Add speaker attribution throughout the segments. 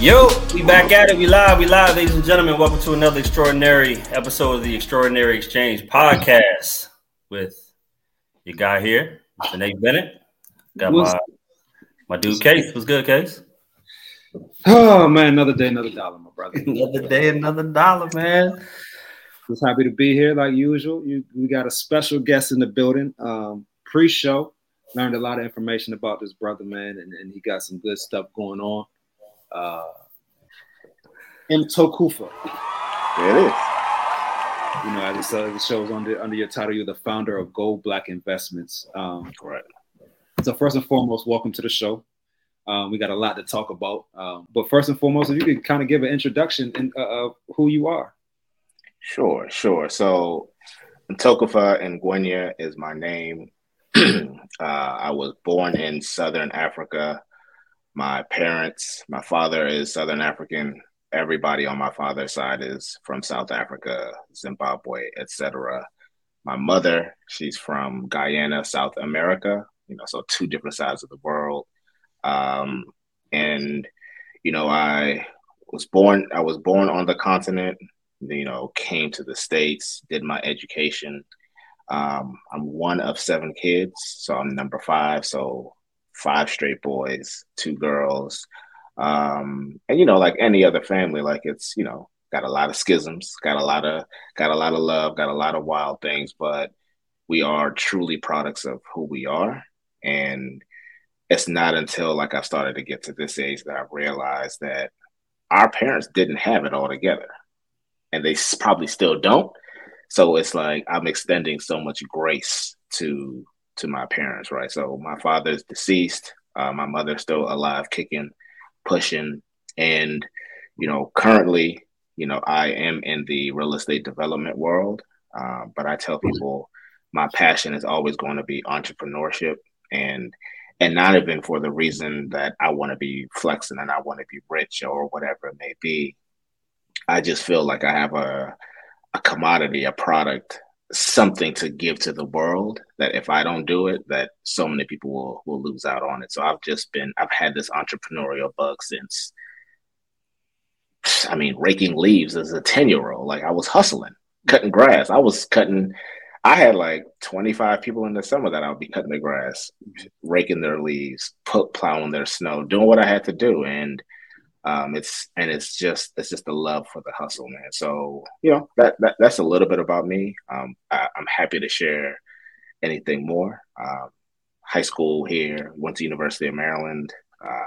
Speaker 1: Yo, we back at it. We live. We live, ladies and gentlemen. Welcome to another extraordinary episode of the Extraordinary Exchange podcast with your guy here, Mr. Nate Bennett. Got my my dude Case. What's good, Case?
Speaker 2: Oh man, another day, another dollar, my brother.
Speaker 1: another day, another dollar, man.
Speaker 2: Just happy to be here, like usual. You, we got a special guest in the building. Um, pre-show, learned a lot of information about this brother, man, and, and he got some good stuff going on uh, Mtokufa.
Speaker 3: There it is.
Speaker 2: You know, as uh, the show is under under your title, you're the founder of Gold Black Investments. Um,
Speaker 3: Correct.
Speaker 2: So first and foremost, welcome to the show. Um, we got a lot to talk about, um, but first and foremost, if you could kind of give an introduction in, uh, of who you are.
Speaker 3: Sure, sure. So, Mtokufa Ngwenya is my name. uh, I was born in Southern Africa my parents, my father is Southern African. Everybody on my father's side is from South Africa, Zimbabwe, etc. My mother, she's from Guyana, South America. You know, so two different sides of the world. Um, and you know, I was born. I was born on the continent. You know, came to the states, did my education. Um, I'm one of seven kids, so I'm number five. So five straight boys, two girls. Um, and you know, like any other family, like it's, you know, got a lot of schisms, got a lot of got a lot of love, got a lot of wild things, but we are truly products of who we are. And it's not until like I started to get to this age that I realized that our parents didn't have it all together. And they probably still don't. So it's like I'm extending so much grace to to my parents, right? So my father's deceased. Uh, my mother's still alive, kicking, pushing, and you know, currently, you know, I am in the real estate development world. Uh, but I tell people my passion is always going to be entrepreneurship and and not even for the reason that I want to be flexing and I want to be rich or whatever it may be. I just feel like I have a a commodity, a product something to give to the world that if I don't do it, that so many people will will lose out on it. So I've just been I've had this entrepreneurial bug since I mean raking leaves as a 10 year old. Like I was hustling, cutting grass. I was cutting I had like 25 people in the summer that I would be cutting the grass, raking their leaves, plowing their snow, doing what I had to do. And um, it's and it's just it's just the love for the hustle, man. So you know that, that that's a little bit about me. Um, I, am happy to share anything more. Um, high school here, went to University of Maryland. Uh,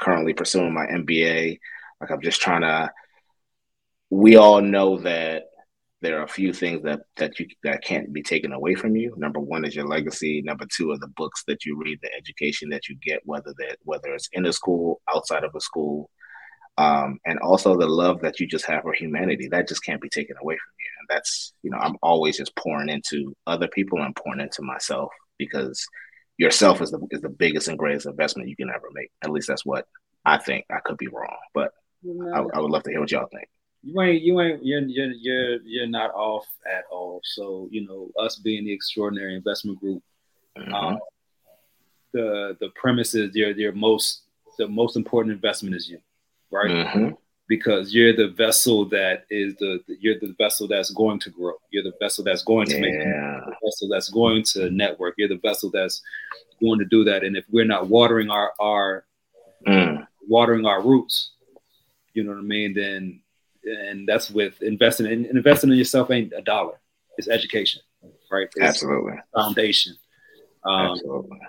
Speaker 3: currently pursuing my MBA. Like I'm just trying to. We all know that there are a few things that that you that can't be taken away from you. Number one is your legacy. Number two are the books that you read, the education that you get, whether that whether it's in a school, outside of a school, um, and also the love that you just have for humanity that just can't be taken away from you. And that's you know i'm always just pouring into other people and pouring into myself because yourself is the is the biggest and greatest investment you can ever make. At least that's what i think. I could be wrong but I, I, would love to hear what y'all think.
Speaker 2: You ain't you ain't you're, you're you're you're not off at all. So you know us being the extraordinary investment group mm-hmm. um, the the premise is your your most the most important investment is you right? Mm-hmm. Because you're the vessel that is the you're the vessel that's going to grow. You're the vessel that's going to yeah. make the vessel that's going to network. You're the vessel that's going to do that. And if we're not watering our our mm. watering our roots, you know what I mean, then and that's with investing in investing in yourself ain't a dollar. It's education, right? It's
Speaker 3: Absolutely.
Speaker 2: Foundation. Um,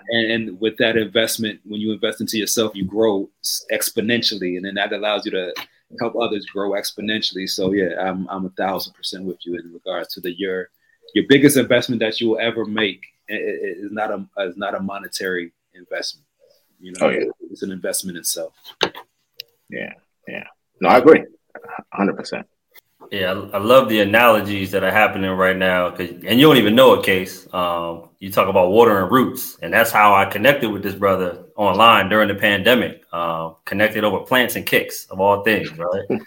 Speaker 2: and, and, with that investment, when you invest into yourself, you grow exponentially, and then that allows you to help others grow exponentially. So yeah, I'm I'm a thousand percent with you in regards to the your your biggest investment that you will ever make is not a is not a monetary investment. You know, oh, yeah. it's an investment itself.
Speaker 3: Yeah, yeah. No, I agree, hundred percent.
Speaker 1: Yeah, I, I, love the analogies that are happening right now. Cause, and you don't even know a case. Um, you talk about water and roots, and that's how I connected with this brother online during the pandemic. Uh, connected over plants and kicks of all things, right? um,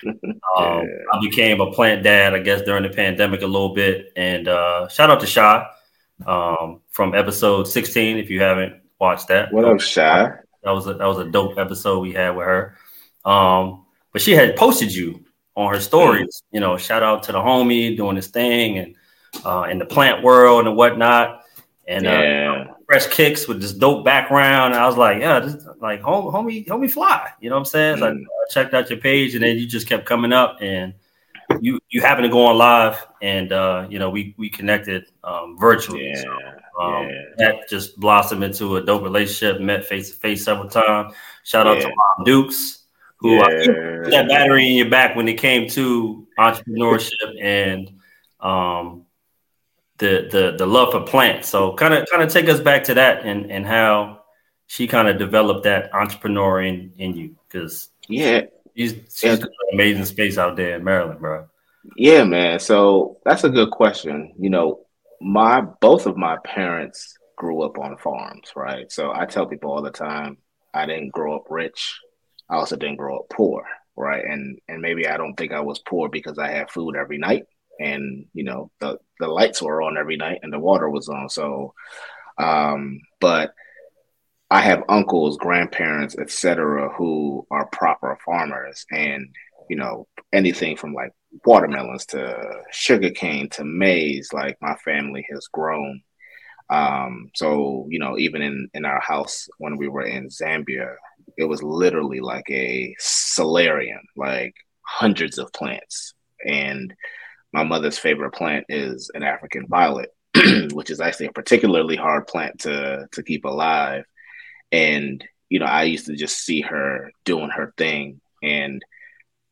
Speaker 1: yeah. I became a plant dad, I guess, during the pandemic a little bit. And uh, shout out to Shy um, from episode 16. If you haven't watched that,
Speaker 3: what up, Shy?
Speaker 1: That was a that was a dope episode we had with her. Um, but she had posted you on her stories. You know, shout out to the homie doing his thing and uh, in the plant world and whatnot. And uh, yeah. uh, fresh kicks with this dope background. And I was like, yeah, this, like home, homie, homie, fly. You know what I'm saying? So I, mm. I checked out your page, and then you just kept coming up, and you you happened to go on live, and uh, you know we we connected um, virtually. Yeah. So, um, yeah. That just blossomed into a dope relationship. Met face to face several times. Shout out to Mom Dukes who yeah. that battery in your back when it came to entrepreneurship and um, the the the love for plants. So kind of kind of take us back to that and and how she kind of developed that entrepreneur in in you because
Speaker 3: yeah,
Speaker 1: she's she's yeah. an amazing space out there in Maryland, bro.
Speaker 3: Yeah, man. So that's a good question. You know, my both of my parents grew up on farms, right? So I tell people all the time, I didn't grow up rich. I also didn't grow up poor, right? And and maybe I don't think I was poor because I had food every night, and you know the the lights were on every night and the water was on. So, um, but I have uncles, grandparents, etc., who are proper farmers, and you know anything from like watermelons to sugarcane to maize. Like my family has grown. Um, so you know, even in in our house when we were in Zambia, it was literally like a solarium, like hundreds of plants. And my mother's favorite plant is an African violet, which is actually a particularly hard plant to to keep alive. And you know, I used to just see her doing her thing, and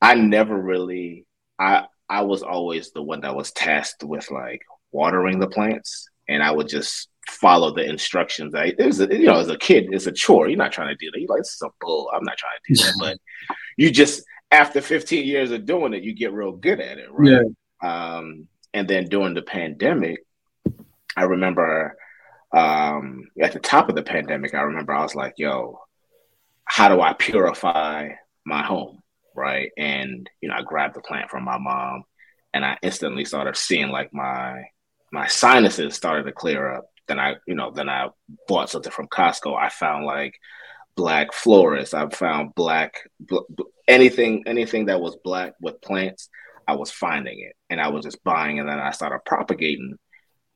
Speaker 3: I never really, I I was always the one that was tasked with like watering the plants, and I would just follow the instructions. I, it was, a, you know, as a kid, it's a chore. You're not trying to do that. You're like, this is a bull. I'm not trying to do that. but you just, after 15 years of doing it, you get real good at it, right? Yeah. Um, and then during the pandemic, I remember um, at the top of the pandemic, I remember I was like, yo, how do I purify my home? Right. And, you know, I grabbed the plant from my mom and I instantly started seeing like my my sinuses started to clear up then I, you know, then I bought something from Costco. I found like black florists. I found black bl- anything anything that was black with plants. I was finding it and I was just buying, and then I started propagating.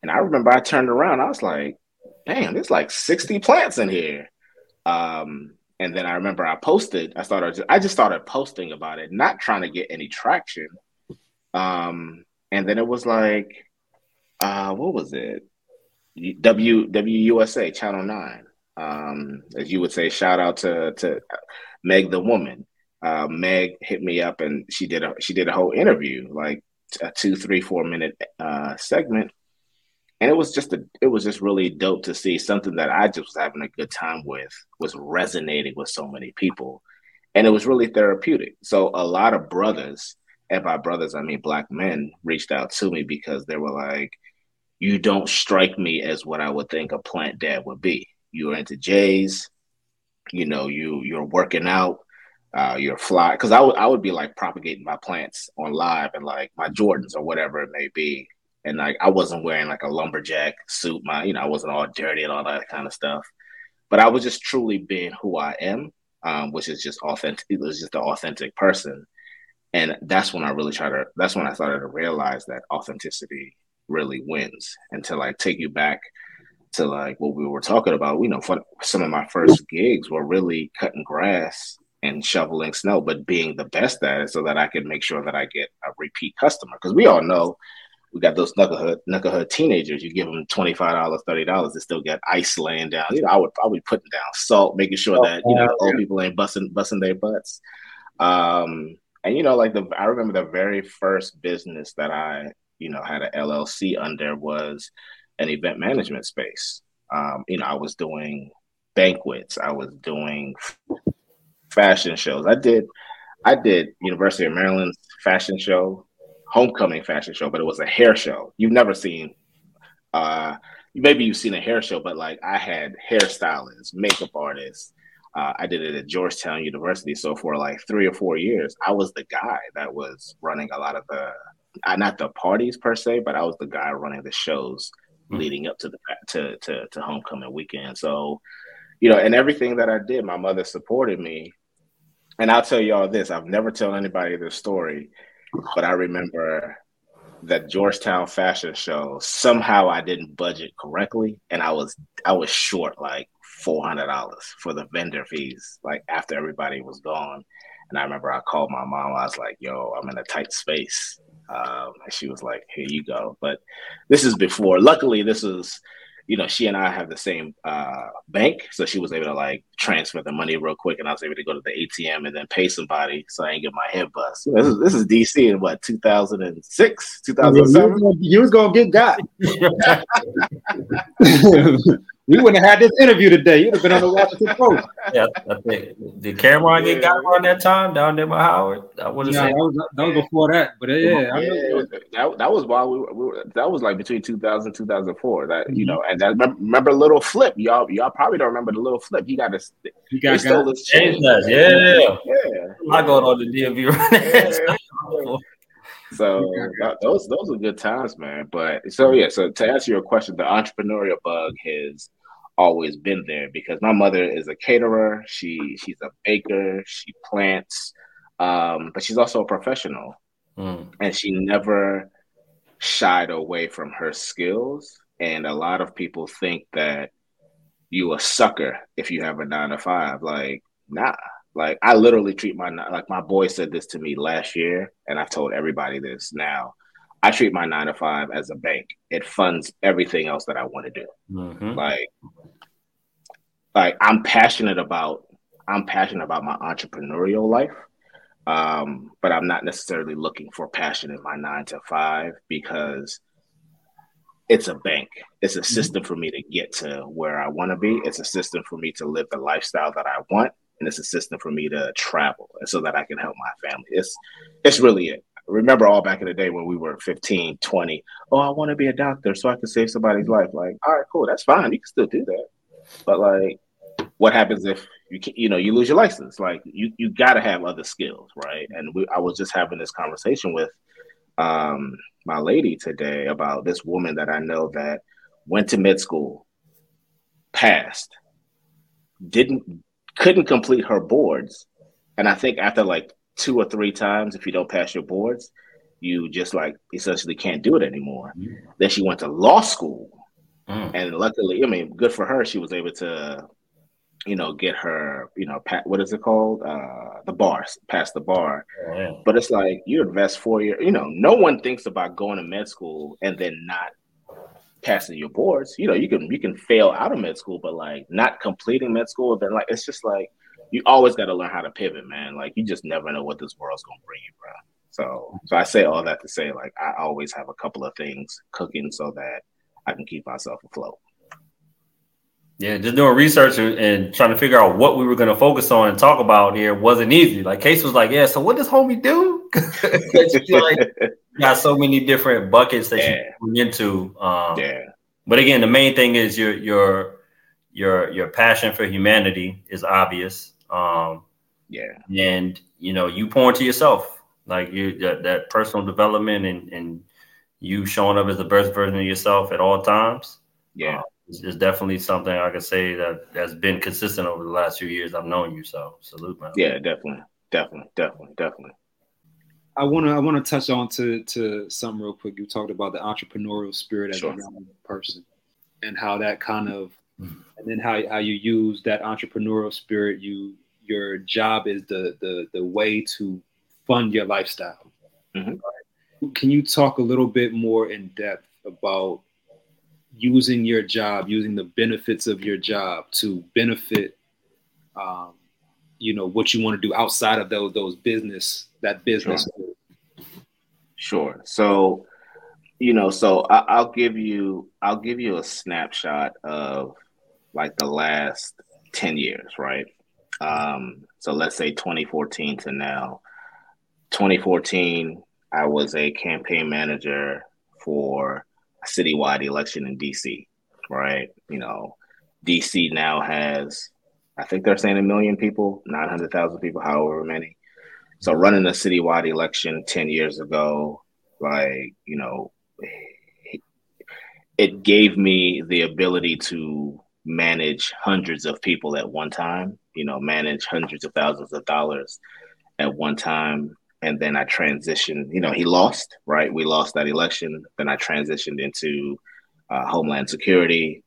Speaker 3: And I remember I turned around. I was like, "Damn, there's like 60 plants in here." Um, and then I remember I posted. I started. I just started posting about it, not trying to get any traction. Um, and then it was like, uh, what was it? WUSA Channel Nine. Um, as you would say, shout out to to Meg the woman. Uh, Meg hit me up and she did a she did a whole interview, like a two, three, four minute uh, segment, and it was just a it was just really dope to see something that I just was having a good time with was resonating with so many people, and it was really therapeutic. So a lot of brothers, and by brothers I mean black men, reached out to me because they were like you don't strike me as what I would think a plant dad would be. You're into J's, you know, you you're working out, uh, you're fly. Because I would I would be like propagating my plants on live and like my Jordans or whatever it may be, and like I wasn't wearing like a lumberjack suit. My you know I wasn't all dirty and all that kind of stuff, but I was just truly being who I am, um, which is just authentic. It was just an authentic person, and that's when I really try to. That's when I started to realize that authenticity really wins and to like take you back to like what we were talking about you know some of my first gigs were really cutting grass and shoveling snow but being the best at it so that i could make sure that i get a repeat customer because we all know we got those knucklehead knucklehead teenagers. You give them twenty five dollars, thirty dollars, they still got ice laying down. You know, I would probably putting down salt, making sure that you know old people ain't busting busting their butts. Um, and you know, like the I remember the very first business that I you know had an LLC under was an event management space. Um, you know, I was doing banquets, I was doing fashion shows. I did I did University of Maryland's fashion show, homecoming fashion show, but it was a hair show. You've never seen uh maybe you've seen a hair show, but like I had hairstylists, makeup artists. Uh, I did it at Georgetown University. So for like three or four years, I was the guy that was running a lot of the not the parties per se, but I was the guy running the shows mm-hmm. leading up to the to, to to homecoming weekend. So, you know, and everything that I did, my mother supported me. and I'll tell y'all this: I've never told anybody this story, but I remember that Georgetown fashion show. Somehow I didn't budget correctly, and I was I was short like four hundred dollars for the vendor fees. Like after everybody was gone, and I remember I called my mom. I was like, "Yo, I'm in a tight space," um, and she was like, "Here you go." But this is before. Luckily, this is you know, she and I have the same uh, bank, so she was able to like transfer the money real quick, and I was able to go to the ATM and then pay somebody, so I didn't get my head bust. This is, this is DC in what 2006, 2007.
Speaker 2: You was gonna get got. we wouldn't have had this interview today. You'd have been on the Washington Post.
Speaker 1: Yeah, I think did Cameron get got around that time down there by Howard? I would have
Speaker 2: yeah,
Speaker 1: said
Speaker 2: that was, that was before that, but uh, yeah,
Speaker 3: yeah that, that was while we were, we were, that was like between 2000 2004. That mm-hmm. you know, and that remember little flip. Y'all y'all probably don't remember the little flip. He got a he got stole his chain.
Speaker 1: Yeah, yeah, yeah. I go on the DMV right
Speaker 3: yeah. So that, those those are good times, man. But so yeah, so to answer your question, the entrepreneurial bug has always been there because my mother is a caterer. She she's a baker. She plants, um, but she's also a professional, mm. and she never shied away from her skills. And a lot of people think that you a sucker if you have a nine to five. Like, nah. Like I literally treat my like my boy said this to me last year, and I've told everybody this now. I treat my nine to five as a bank. It funds everything else that I want to do. Mm-hmm. Like, like I'm passionate about I'm passionate about my entrepreneurial life. Um, but I'm not necessarily looking for passion in my nine to five because it's a bank. It's a mm-hmm. system for me to get to where I want to be. It's a system for me to live the lifestyle that I want, and it's a system for me to travel, so that I can help my family. It's it's really it remember all back in the day when we were 15, 20. Oh, I want to be a doctor so I can save somebody's life. Like, all right, cool, that's fine. You can still do that. But like, what happens if you can, you know you lose your license? Like, you you got to have other skills, right? And we, I was just having this conversation with um, my lady today about this woman that I know that went to med school, passed, didn't couldn't complete her boards, and I think after like two or three times if you don't pass your boards you just like essentially can't do it anymore mm. then she went to law school mm. and luckily i mean good for her she was able to you know get her you know pat, what is it called uh the bar pass the bar oh, but it's like you invest four years you know no one thinks about going to med school and then not passing your boards you know you can you can fail out of med school but like not completing med school then like it's just like you always got to learn how to pivot, man. Like you just never know what this world's gonna bring you, bro. So, so I say all that to say, like, I always have a couple of things cooking so that I can keep myself afloat.
Speaker 1: Yeah, just doing research and, and trying to figure out what we were going to focus on and talk about here wasn't easy. Like Case was like, "Yeah, so what does homie do?" like, got so many different buckets that yeah. you into. Um, yeah. But again, the main thing is your your your your passion for humanity is obvious. Um,
Speaker 3: yeah.
Speaker 1: And you know, you pour into yourself, like you that, that personal development and and you showing up as the best version of yourself at all times.
Speaker 3: Yeah. Uh,
Speaker 1: is, is definitely something I can say that has been consistent over the last few years I've known you. So salute, man.
Speaker 3: Yeah, definitely, definitely, definitely, definitely.
Speaker 2: I want to I want to touch on to to something real quick. You talked about the entrepreneurial spirit as sure. a young person and how that kind of and then how, how you use that entrepreneurial spirit you your job is the the the way to fund your lifestyle mm-hmm. right? can you talk a little bit more in depth about using your job using the benefits of your job to benefit um, you know what you want to do outside of those those business that business
Speaker 3: sure, sure. so you know so I, i'll give you i'll give you a snapshot of like the last 10 years, right? Um, so let's say 2014 to now. 2014, I was a campaign manager for a citywide election in DC, right? You know, DC now has, I think they're saying a million people, 900,000 people, however many. So running a citywide election 10 years ago, like, you know, it gave me the ability to manage hundreds of people at one time, you know, manage hundreds of thousands of dollars at one time. And then I transitioned, you know, he lost, right? We lost that election. Then I transitioned into uh, Homeland Security.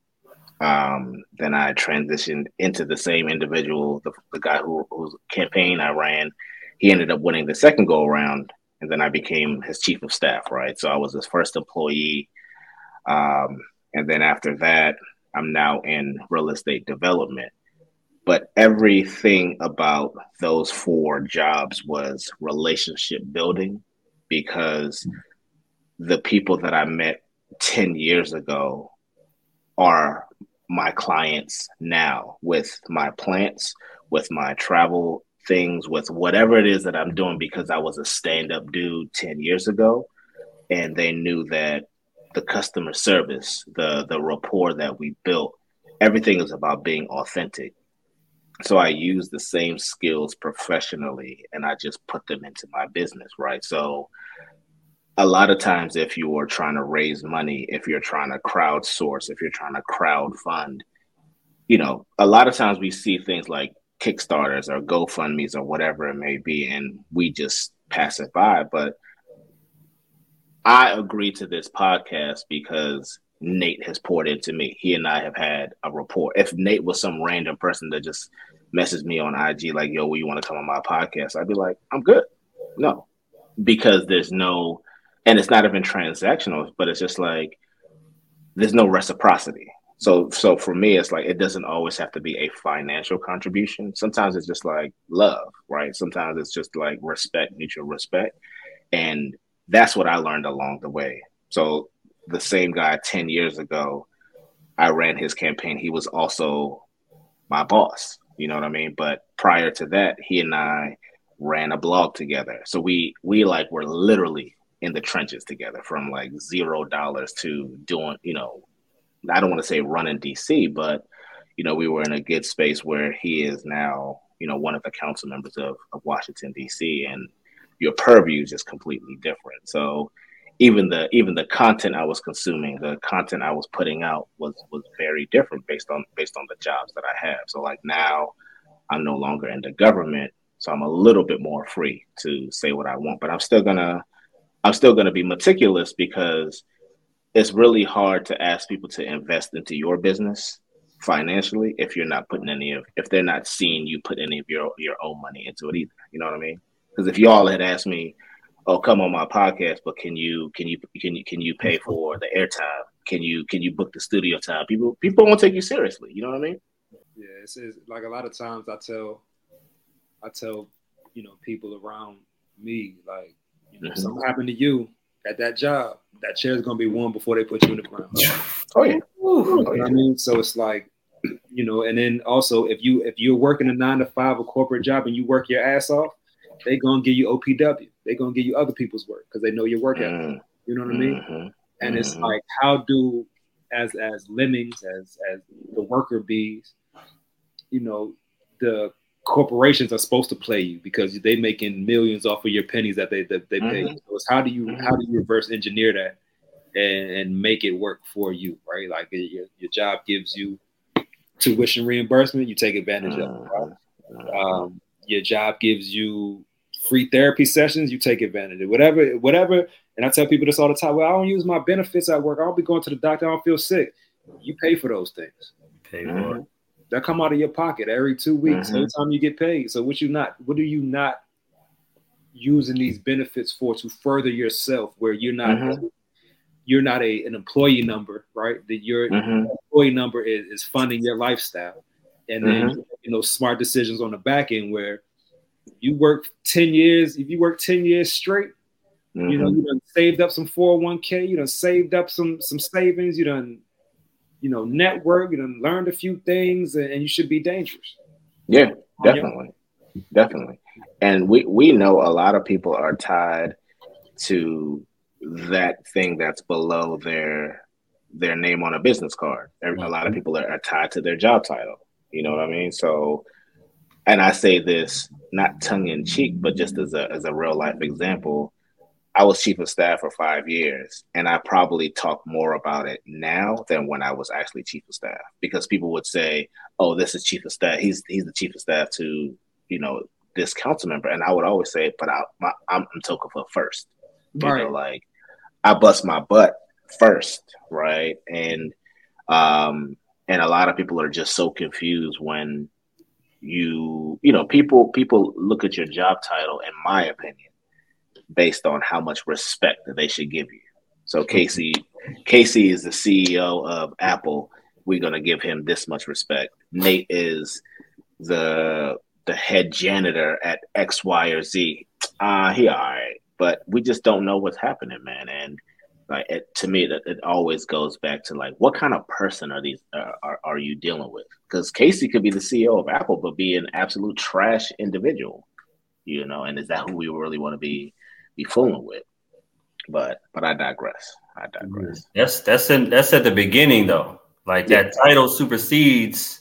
Speaker 3: Um, then I transitioned into the same individual, the, the guy who, whose campaign I ran. He ended up winning the second go around, and then I became his chief of staff, right? So I was his first employee. Um, and then after that, I'm now in real estate development. But everything about those four jobs was relationship building because hmm. the people that I met 10 years ago are my clients now with my plants, with my travel things, with whatever it is that I'm doing because I was a stand up dude 10 years ago. And they knew that the customer service, the the rapport that we built, everything is about being authentic. So I use the same skills professionally and I just put them into my business, right? So a lot of times if you are trying to raise money, if you're trying to crowdsource, if you're trying to crowd fund, you know, a lot of times we see things like Kickstarters or GoFundMe's or whatever it may be, and we just pass it by. But I agree to this podcast because Nate has poured into me. He and I have had a rapport. If Nate was some random person that just messaged me on IG like, "Yo, you want to come on my podcast?" I'd be like, "I'm good." No, because there's no, and it's not even transactional, but it's just like there's no reciprocity. So, so for me, it's like it doesn't always have to be a financial contribution. Sometimes it's just like love, right? Sometimes it's just like respect, mutual respect, and that's what I learned along the way. So the same guy 10 years ago, I ran his campaign. He was also my boss. You know what I mean? But prior to that, he and I ran a blog together. So we we like were literally in the trenches together from like zero dollars to doing, you know, I don't want to say running DC, but you know, we were in a good space where he is now, you know, one of the council members of, of Washington DC and your purview is just completely different. So even the even the content I was consuming, the content I was putting out was was very different based on based on the jobs that I have. So like now I'm no longer in the government, so I'm a little bit more free to say what I want, but I'm still gonna I'm still gonna be meticulous because it's really hard to ask people to invest into your business financially if you're not putting any of if they're not seeing you put any of your your own money into it either. You know what I mean? Because if y'all had asked me, "Oh, come on my podcast," but can you can you can you can you pay for the airtime? Can you can you book the studio time? People people won't take you seriously. You know what I mean?
Speaker 2: Yeah, it's, it's like a lot of times I tell I tell you know people around me like you know, mm-hmm. something happened to you at that job, that chair is gonna be warm before they put you in the ground.
Speaker 3: Oh yeah.
Speaker 2: Oh, yeah. I mean, so it's like, you know, and then also if you if you're working a nine to five a corporate job and you work your ass off, they gonna give you OPW. They gonna give you other people's work because they know your work ethic. Mm. You know what I mean? Mm-hmm. And it's mm-hmm. like, how do as as lemmings, as as the worker bees, you know, the corporations are supposed to play you because they making millions off of your pennies that they that they pay. Mm-hmm. So it's how do you mm-hmm. how do you reverse engineer that and, and make it work for you, right? Like your, your job gives you tuition reimbursement, you take advantage of it. Right? Mm-hmm. Um, your job gives you free therapy sessions, you take advantage of whatever, whatever. And I tell people this all the time. Well, I don't use my benefits at work. I don't be going to the doctor. I don't feel sick. You pay for those things.
Speaker 1: Pay for it.
Speaker 2: That come out of your pocket every two weeks, mm-hmm. every time you get paid. So what you not what are you not using these benefits for to further yourself where you're not mm-hmm. you're not a an employee number, right? That your mm-hmm. employee number is, is funding your lifestyle. And then mm-hmm. you know smart decisions on the back end where you work 10 years, if you work 10 years straight, you know, mm-hmm. you done saved up some 401k, you done saved up some some savings, you done you know, network, you know, learned a few things, and, you should be dangerous.
Speaker 3: Yeah, definitely, definitely. And we we know a lot of people are tied to that thing that's below their their name on a business card. A lot of mm-hmm. people are, are tied to their job title. You know what I mean? So, and I say this not tongue in cheek, but just as a as a real life example. I was chief of staff for five years, and I probably talk more about it now than when I was actually chief of staff because people would say, "Oh, this is chief of staff. He's he's the chief of staff to you know this council member," and I would always say, "But I, my, I'm Tokafa first, right. know, like I bust my butt first, right?" And um, and a lot of people are just so confused when you you know people people look at your job title, in my opinion based on how much respect that they should give you. So Casey, Casey is the CEO of Apple. We're gonna give him this much respect. Nate is the the head janitor at X, Y, or Z. Uh, he all right, but we just don't know what's happening, man. And like it, to me, that it always goes back to like, what kind of person are these uh, are are you dealing with? Because Casey could be the CEO of Apple, but be an absolute trash individual, you know. And is that who we really want to be be fooling with. But but I digress. I digress.
Speaker 1: That's that's in that's at the beginning though. Like yeah. that title supersedes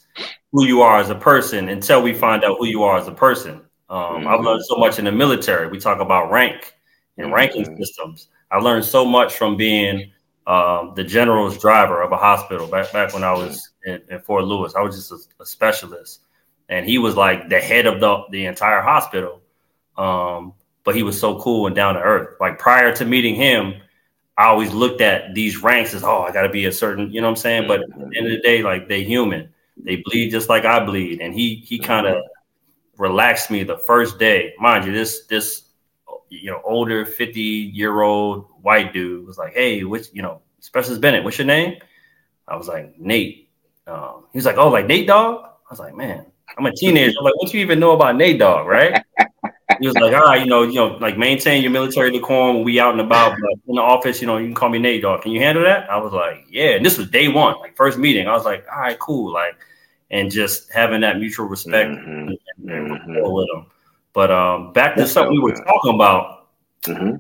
Speaker 1: who you are as a person until we find out who you are as a person. Um, mm-hmm. I've learned so much in the military. We talk about rank and mm-hmm. ranking systems. I learned so much from being um, the general's driver of a hospital back back when I was in, in Fort Lewis. I was just a, a, specialist, and he was like the head of the the entire hospital. Um, but he was so cool and down to earth. Like prior to meeting him, I always looked at these ranks as, oh, I got to be a certain, you know what I'm saying? But at the end of the day, like they human, they bleed just like I bleed. And he he kind of relaxed me the first day. Mind you, this this you know older 50 year old white dude was like, hey, which you know, Specialist Bennett, what's your name? I was like Nate. Um, he was like, oh, like Nate Dog. I was like, man, I'm a teenager. I'm like, what you even know about Nate Dog, right? he was like, all right, you know, you know, like maintain your military decorum when we out and about, but in the office, you know, you can call me Nate Dog. Can you handle that? I was like, yeah. And this was day one, like first meeting. I was like, all right, cool. Like, and just having that mutual respect mm-hmm. and, and mm-hmm. with them. But um, back to That's something so we were talking about. Mm-hmm.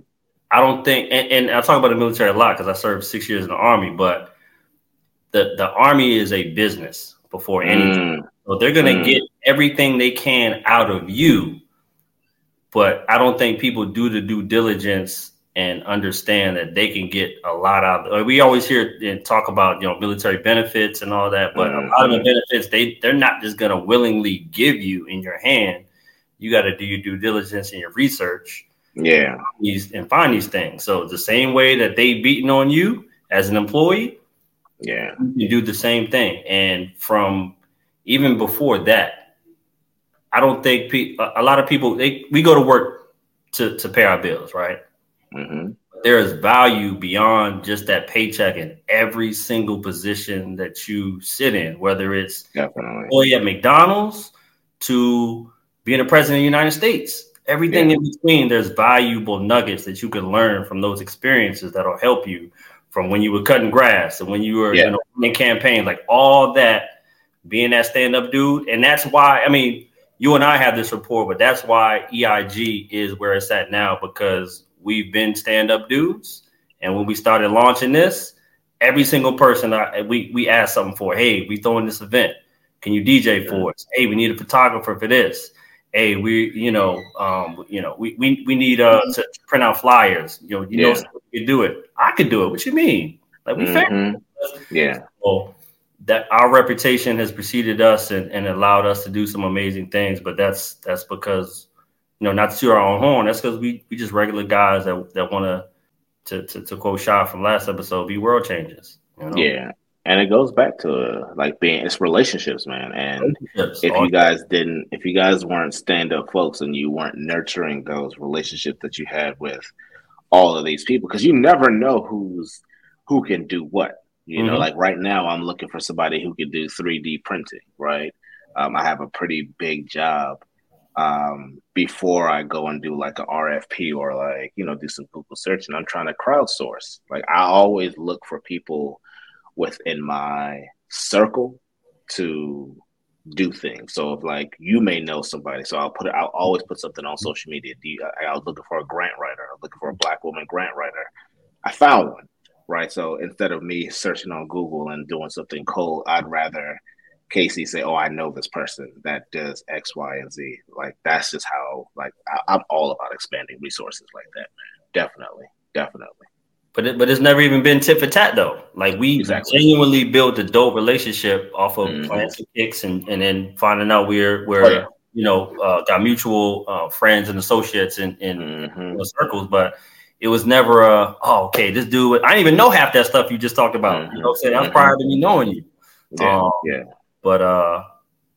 Speaker 1: I don't think, and, and, I talk about the military a lot because I served six years in the army, but the the army is a business before anything. Mm. So they're gonna mm. get everything they can out of you but I don't think people do the due diligence and understand that they can get a lot out. Of, we always hear and talk about you know military benefits and all that, but mm-hmm. a lot of the benefits they they're not just going to willingly give you in your hand. You got to do your due diligence and your research.
Speaker 3: Yeah,
Speaker 1: these and find these things. So the same way that they beating on you as an employee,
Speaker 3: yeah,
Speaker 1: you do the same thing. And from even before that, I don't think pe- a lot of people they we go to work to to pay our bills, right? Mm-hmm. There is value beyond just that paycheck in every single position that you sit in, whether it's
Speaker 3: Definitely.
Speaker 1: employee at McDonald's to being a president of the United States. Everything yeah. in between, there's valuable nuggets that you can learn from those experiences that'll help you from when you were cutting grass and when you were yeah. in a campaign, like all that, being that stand up dude. And that's why, I mean, you and I have this rapport, but that's why EIG is where it's at now because we've been stand up dudes. And when we started launching this, every single person I, we we asked something for. Hey, we throwing this event. Can you DJ for us? Hey, we need a photographer for this. Hey, we you know um you know we we, we need uh to print out flyers. You know you yeah. know you do it. I could do it. What you mean? Like we mm-hmm.
Speaker 3: Yeah.
Speaker 1: So that our reputation has preceded us and, and allowed us to do some amazing things. But that's that's because you know not to our own horn. That's because we we just regular guys that that want to to to quote Shaw from last episode, be world changers.
Speaker 3: You know? Yeah. And it goes back to uh, like being it's relationships, man. And relationships, if you guys didn't, if you guys weren't stand up folks and you weren't nurturing those relationships that you had with all of these people, because you never know who's who can do what. You mm-hmm. know, like right now, I'm looking for somebody who can do 3D printing, right? Um, I have a pretty big job um, before I go and do like an RFP or like, you know, do some Google search and I'm trying to crowdsource. Like, I always look for people within my circle to do things. So if like you may know somebody, so I'll put it, I'll always put something on social media. I was looking for a grant writer, I was looking for a black woman grant writer. I found one right? So instead of me searching on Google and doing something cold, I'd rather Casey say, "Oh, I know this person that does X, Y, and Z." Like that's just how like I, am all about expanding resources like that, man. definitely, definitely.
Speaker 1: But it, but it's never even been tit for tat though. Like we exactly. genuinely built a dope relationship off of mm-hmm. plants and kicks, and, and then finding out we're we're oh, yeah. you know uh, got mutual uh, friends and associates in in mm-hmm. circles, but it was never a oh okay this dude I didn't even know half that stuff you just talked about. Mm-hmm. You know, what I'm saying that's mm-hmm. prior to me knowing you.
Speaker 3: Yeah, um, yeah.
Speaker 1: But uh,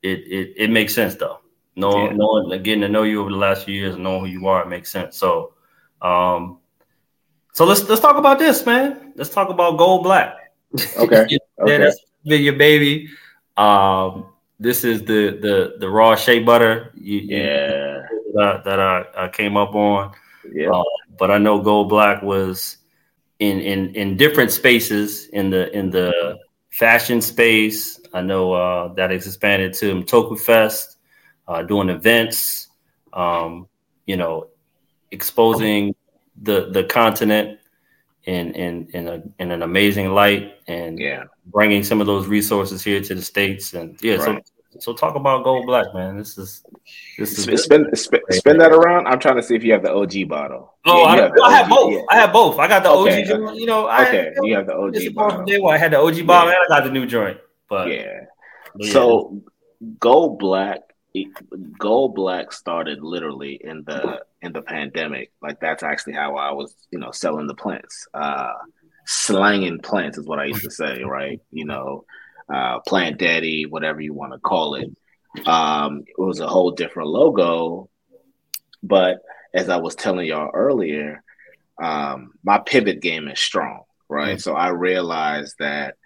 Speaker 1: it it it makes sense though. Knowing, yeah. knowing, getting to know you over the last few years and knowing who you are, it makes sense. So, um, so let's let's talk about this, man. Let's talk about Gold Black.
Speaker 3: Okay. yeah, okay.
Speaker 1: that's your baby. Um, this is the the the raw shea butter.
Speaker 3: You, yeah.
Speaker 1: You, that, that I, I, came up on.
Speaker 3: Yeah. Uh,
Speaker 1: but I know Gold Black was in in in different spaces in the in the fashion space. I know uh, that has expanded to Mtokufest, uh, doing events. Um, you know, exposing the the continent in in in, a, in an amazing light and
Speaker 3: yeah.
Speaker 1: bringing some of those resources here to the states and yeah right. so so talk about gold black man this is this is
Speaker 3: spin, spin, spin, that around i'm trying to see if you have the og bottle
Speaker 1: oh yeah, I, I have both yeah. i have both i got the okay. og you know I,
Speaker 3: okay you have the og bottle
Speaker 1: day one. i had the og bottle and i got the new joint but
Speaker 3: yeah, but so gold black gold black started literally in the in the pandemic. Like that's actually how I was, you know, selling the plants. Uh, slanging plants is what I used to say, right? You know, uh, plant daddy, whatever you want to call it. Um, it was a whole different logo, but as I was telling y'all earlier, um, my pivot game is strong, right? Mm-hmm. So I realized that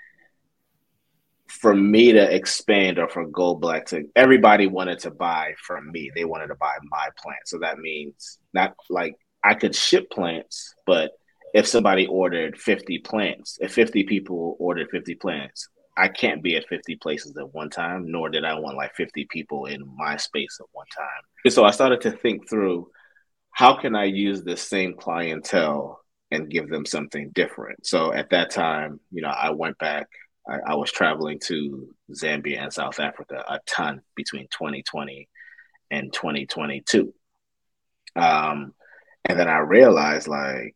Speaker 3: for me to expand or for Gold Black to everybody wanted to buy from me. They wanted to buy my plant. So that means not like I could ship plants, but if somebody ordered 50 plants, if 50 people ordered 50 plants, I can't be at 50 places at one time, nor did I want like 50 people in my space at one time. So I started to think through how can I use this same clientele and give them something different. So at that time, you know, I went back I, I was traveling to Zambia and South Africa a ton between 2020 and 2022. Um, and then I realized like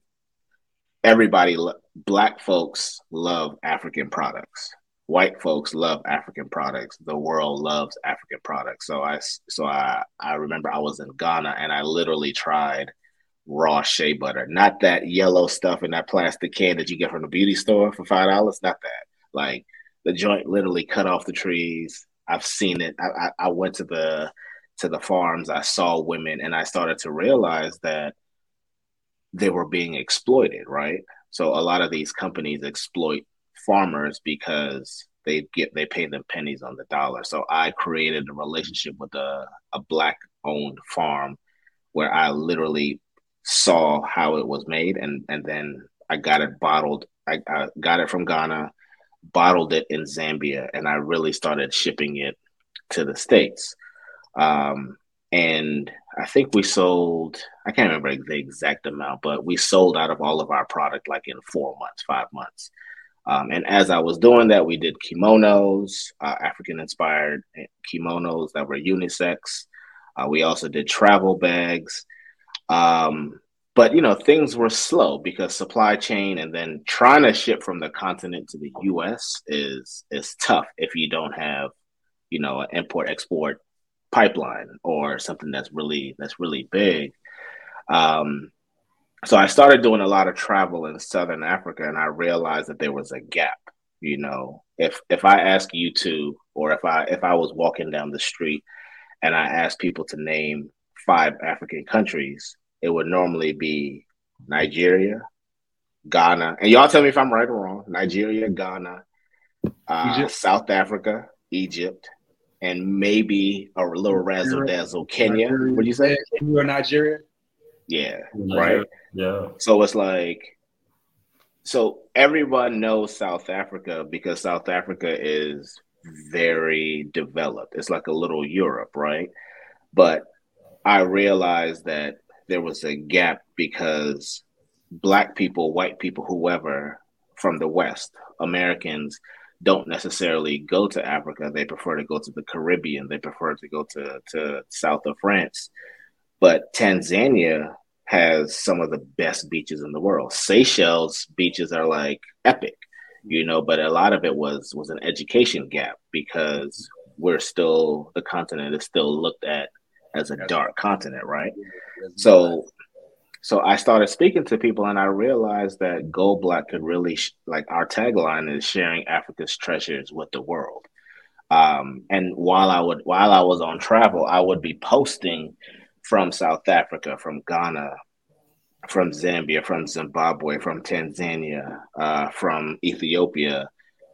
Speaker 3: everybody, black folks love African products. White folks love African products. The world loves African products. So I, so I, I remember I was in Ghana and I literally tried raw shea butter, not that yellow stuff in that plastic can that you get from the beauty store for five dollars. Not that. Like the joint literally cut off the trees. I've seen it. I, I, I went to the to the farms. I saw women, and I started to realize that they were being exploited. Right. So a lot of these companies exploit farmers because they get they pay them pennies on the dollar. So I created a relationship with a, a black owned farm where I literally saw how it was made and and then I got it bottled. I, I got it from Ghana bottled it in Zambia, and I really started shipping it to the states. Um, and I think we sold, I can't remember the exact amount, but we sold out of all of our product like in four months, five months. Um, and as I was doing that, we did kimonos, uh, African inspired kimonos that were unisex. Uh, we also did travel bags. Um, but you know things were slow because supply chain and then trying to ship from the continent to the US is is tough if you don't have you know an import export pipeline or something that's really that's really big. Um, so I started doing a lot of travel in southern Africa and I realized that there was a gap you know. If if I ask you to or if I if I was walking down the street and I asked people to name five African countries it would normally be Nigeria, Ghana, and y'all tell me if I'm right or wrong. Nigeria, Ghana, uh, South Africa, Egypt, and maybe a little razzle dazzle Kenya. What do you say?
Speaker 2: You are Nigeria.
Speaker 3: Yeah, right.
Speaker 1: Yeah.
Speaker 3: So it's like, so everyone knows South Africa because South Africa is very developed. It's like a little Europe, right? But I realized that there was a gap because black people, white people, whoever from the West, Americans don't necessarily go to Africa. They prefer to go to the Caribbean. They prefer to go to, to south of France. But Tanzania has some of the best beaches in the world. Seychelles beaches are like epic, you know, but a lot of it was was an education gap because we're still the continent is still looked at as a dark continent, right? So so I started speaking to people and I realized that Gold Black could really sh- like our tagline is sharing Africa's treasures with the world. Um, and while I would while I was on travel, I would be posting from South Africa, from Ghana, from Zambia, from Zimbabwe, from Tanzania, uh, from Ethiopia,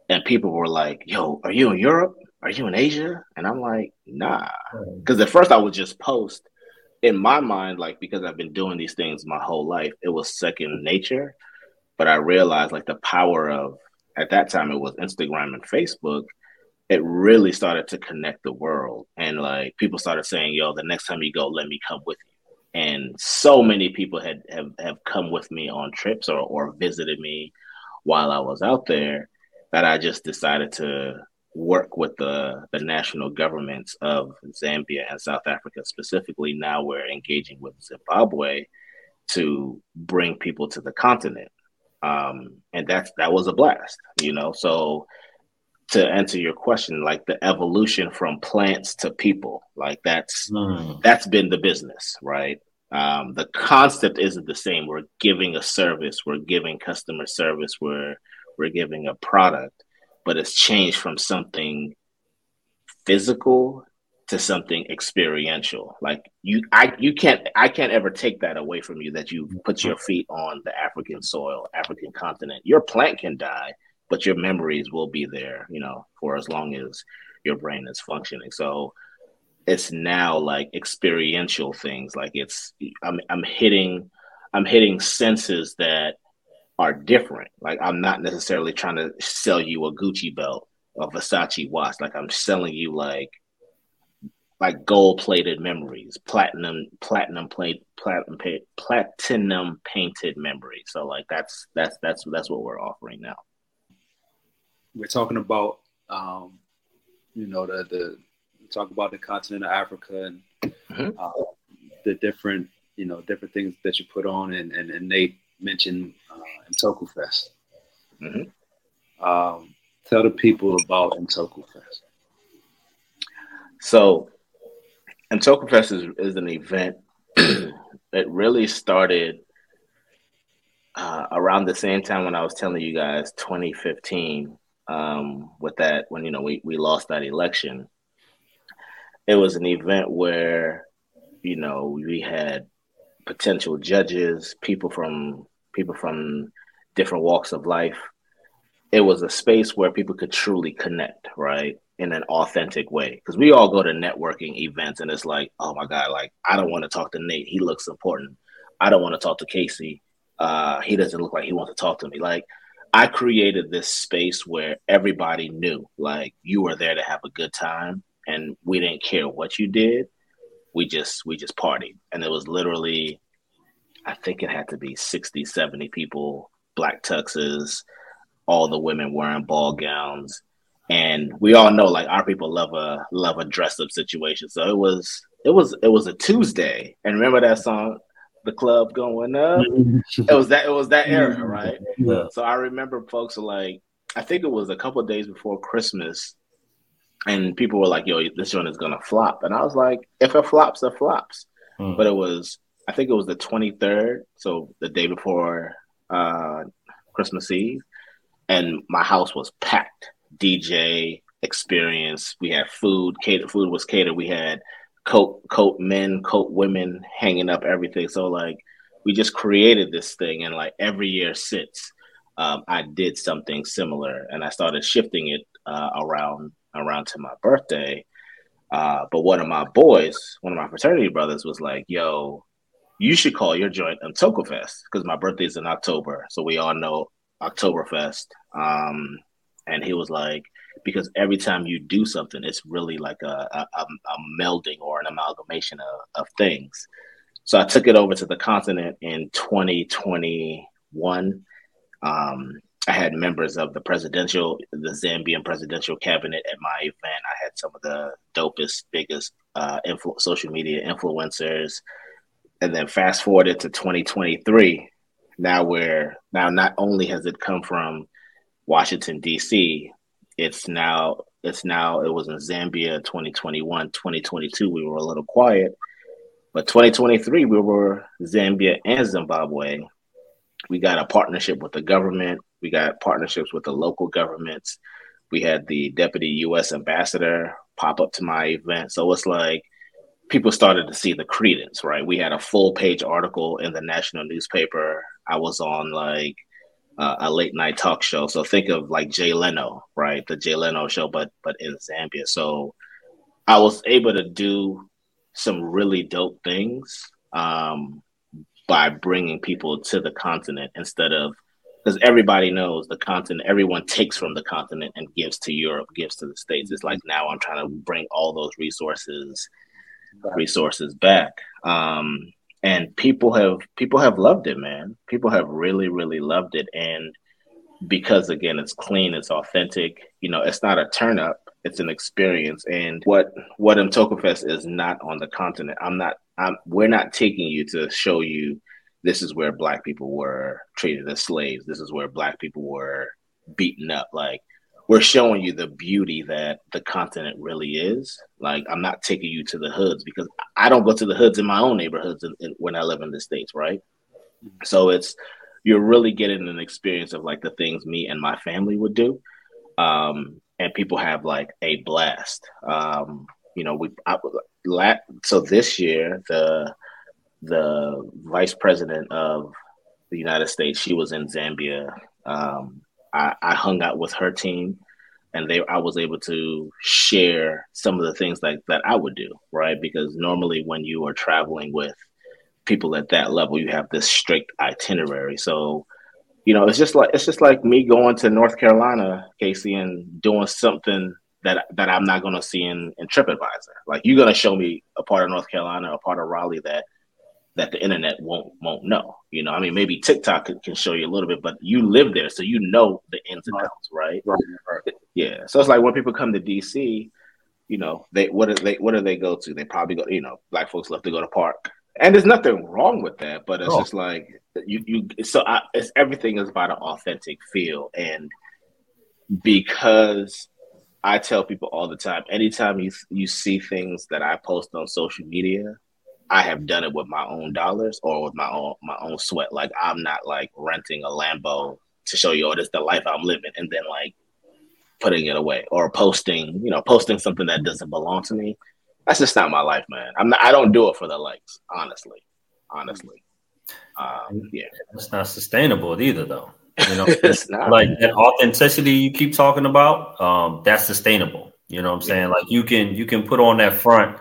Speaker 3: and people were like, "Yo, are you in Europe? Are you in Asia?" And I'm like, "Nah," because at first I would just post in my mind, like because I've been doing these things my whole life, it was second nature. But I realized like the power of at that time it was Instagram and Facebook. It really started to connect the world, and like people started saying, "Yo, the next time you go, let me come with you." And so many people had have, have come with me on trips or or visited me while I was out there that I just decided to work with the, the national governments of Zambia and South Africa specifically. Now we're engaging with Zimbabwe to bring people to the continent. Um, and that's that was a blast, you know. So to answer your question, like the evolution from plants to people, like that's mm. that's been the business, right? Um, the concept isn't the same. We're giving a service, we're giving customer service, we're we're giving a product, but it's changed from something physical to something experiential. Like you, I, you can't, I can't ever take that away from you that you put your feet on the African soil, African continent. Your plant can die, but your memories will be there, you know, for as long as your brain is functioning. So it's now like experiential things. Like it's, I'm, I'm hitting, I'm hitting senses that are different. Like I'm not necessarily trying to sell you a Gucci belt or Versace watch. Like I'm selling you like like gold plated memories, platinum platinum plate platinum platinum painted memories. So like that's that's that's that's what we're offering now.
Speaker 2: We're talking about um, you know the the talk about the continent of Africa and mm-hmm. uh, the different you know different things that you put on and and, and Nate mentioned Mtokufest. Mm-hmm. Um, tell the people about Mtokufest.
Speaker 3: So, Mtokufest is, is an event that really started uh, around the same time when I was telling you guys 2015 um, with that when you know we, we lost that election. It was an event where you know we had potential judges, people from people from different walks of life. It was a space where people could truly connect, right? In an authentic way. Because we all go to networking events and it's like, oh my God, like I don't want to talk to Nate. He looks important. I don't want to talk to Casey. Uh, he doesn't look like he wants to talk to me. Like I created this space where everybody knew, like you were there to have a good time and we didn't care what you did. We just we just partied. And it was literally I think it had to be 60, 70 people, black tuxes, all the women wearing ball gowns. And we all know like our people love a love a dress up situation. So it was it was it was a Tuesday. And remember that song, The Club Going Up? it was that it was that era, right? Yeah. So I remember folks are like, I think it was a couple days before Christmas, and people were like, "Yo, this one is gonna flop," and I was like, "If it flops, it flops." Mm. But it was I think it was the 23rd, so the day before uh, Christmas Eve, and my house was packed. DJ experience. We had food. Catered food was catered. We had coat coat men, coat women, hanging up everything. So like we just created this thing, and like every year since, um, I did something similar, and I started shifting it uh, around around to my birthday. Uh, but one of my boys, one of my fraternity brothers, was like, "Yo, you should call your joint Fest because my birthday is in October. So we all know Oktoberfest. Um, and he was like, because every time you do something, it's really like a, a, a melding or an amalgamation of, of things. So I took it over to the continent in 2021. Um, I had members of the presidential, the Zambian presidential cabinet at my event. I had some of the dopest, biggest uh, influ- social media influencers and then fast forwarded to 2023. Now we're now not only has it come from Washington D.C., it's now it's now it was in Zambia 2021, 2022 we were a little quiet, but 2023 we were Zambia and Zimbabwe. We got a partnership with the government. We got partnerships with the local governments. We had the deputy U.S. ambassador pop up to my event, so it's like people started to see the credence, right? We had a full page article in the national newspaper. I was on like uh, a late night talk show. So think of like Jay Leno, right? The Jay Leno show, but but in Zambia. So I was able to do some really dope things um, by bringing people to the continent instead of because everybody knows the continent. Everyone takes from the continent and gives to Europe, gives to the states. It's like now I'm trying to bring all those resources resources back. Um, and people have people have loved it, man. People have really, really loved it, and because again, it's clean, it's authentic. You know, it's not a turn up; it's an experience. And what what Mtokufest is not on the continent. I'm not. I'm. We're not taking you to show you this is where Black people were treated as slaves. This is where Black people were beaten up. Like we're showing you the beauty that the continent really is. Like I'm not taking you to the hoods because I don't go to the hoods in my own neighborhoods in, in, when I live in the states, right? So it's you're really getting an experience of like the things me and my family would do, um, and people have like a blast. Um, you know, we I, so this year the the vice president of the United States she was in Zambia. Um, I, I hung out with her team and they I was able to share some of the things like that I would do, right? Because normally when you are traveling with people at that level, you have this strict itinerary. So, you know, it's just like it's just like me going to North Carolina, Casey, and doing something that that I'm not gonna see in, in TripAdvisor. Like you're gonna show me a part of North Carolina, a part of Raleigh that that the internet won't won't know. You know, I mean, maybe TikTok can, can show you a little bit, but you live there, so you know the ins and outs, right? Right. right. Yeah. So it's like when people come to DC, you know, they what do they what do they go to? They probably go, you know, black folks love to go to park, and there's nothing wrong with that, but it's oh. just like you you. So I, it's everything is about an authentic feel, and because I tell people all the time, anytime you you see things that I post on social media I have done it with my own dollars or with my own my own sweat. Like I'm not like renting a Lambo to show you, oh, this the life I'm living, and then like putting it away or posting, you know, posting something that doesn't belong to me. That's just not my life, man. I'm not. I don't do it for the likes, honestly. Honestly, um, yeah,
Speaker 1: it's not sustainable either, though. You know, it's not like that authenticity you keep talking about. Um, that's sustainable. You know what I'm saying? Yeah. Like you can you can put on that front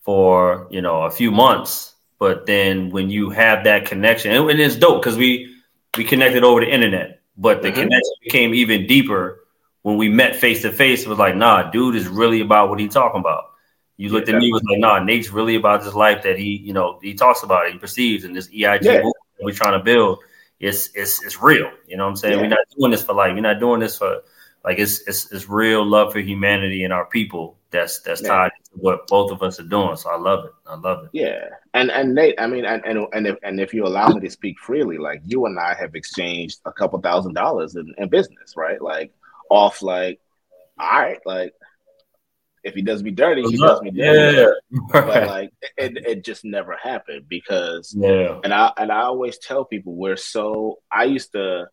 Speaker 1: for you know a few months, but then when you have that connection, and, it's dope because we we connected over the internet, but the mm-hmm. connection became even deeper when we met face to face. Was like, nah, dude is really about what he talking about. You looked yeah, at me was like, nah, Nate's really about this life that he, you know, he talks about, he perceives, and this EIG yeah. we're trying to build. It's it's it's real. You know what I'm saying? Yeah. We're not doing this for life. We're not doing this for like it's it's it's real love for humanity and our people that's that's tied to what both of us are doing. So I love it. I love it.
Speaker 3: Yeah, and and Nate, I mean, and and and if, and if you allow me to speak freely, like you and I have exchanged a couple thousand dollars in, in business, right? Like off, like all right, like if he does me dirty, he does me dirty. Yeah, right. but like it, it just never happened because yeah. And I and I always tell people we're so. I used to.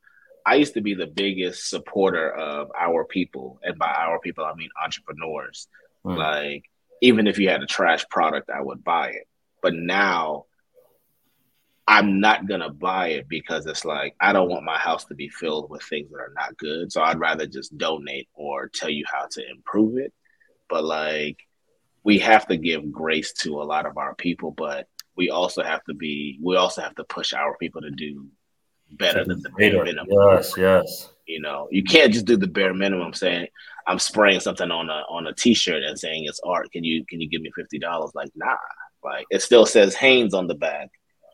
Speaker 3: I used to be the biggest supporter of our people, and by our people I mean entrepreneurs. Mm. Like, even if you had a trash product, I would buy it. But now I'm not gonna buy it because it's like I don't want my house to be filled with things that are not good. So I'd rather just donate or tell you how to improve it. But like we have to give grace to a lot of our people, but we also have to be we also have to push our people to do better than the bare minimum.
Speaker 1: Yes, yes.
Speaker 3: You know, you can't just do the bare minimum saying, I'm spraying something on a on a t-shirt and saying it's art. Can you can you give me fifty dollars? Like, nah. Like it still says Hanes on the back.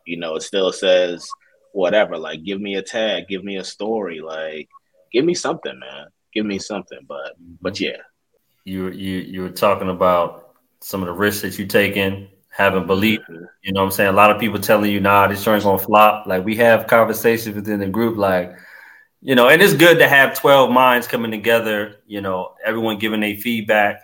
Speaker 3: You know, it still says whatever. Like, give me a tag, give me a story. Like, give me something, man. Give me something. But but yeah.
Speaker 1: You you you were talking about some of the risks that you're taking, having belief. Mm-hmm. You know what I'm saying? A lot of people telling you, nah, this joint's gonna flop. Like we have conversations within the group, like, you know, and it's good to have 12 minds coming together, you know, everyone giving their feedback.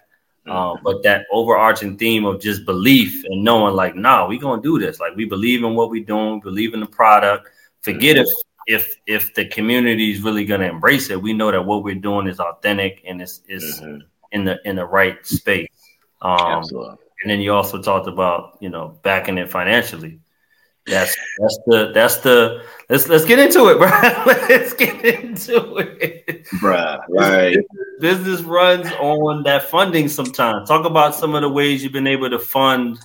Speaker 1: Um, mm-hmm. but that overarching theme of just belief and knowing, like, nah, we gonna do this. Like we believe in what we're doing, believe in the product. Forget mm-hmm. if if if the community is really gonna embrace it. We know that what we're doing is authentic and it's it's mm-hmm. in the in the right space. Um, Absolutely and then you also talked about you know backing it financially. That's that's the that's the let's let's get into it, bro. let's get into it,
Speaker 3: bro. Right.
Speaker 1: Business runs on that funding sometimes. Talk about some of the ways you've been able to fund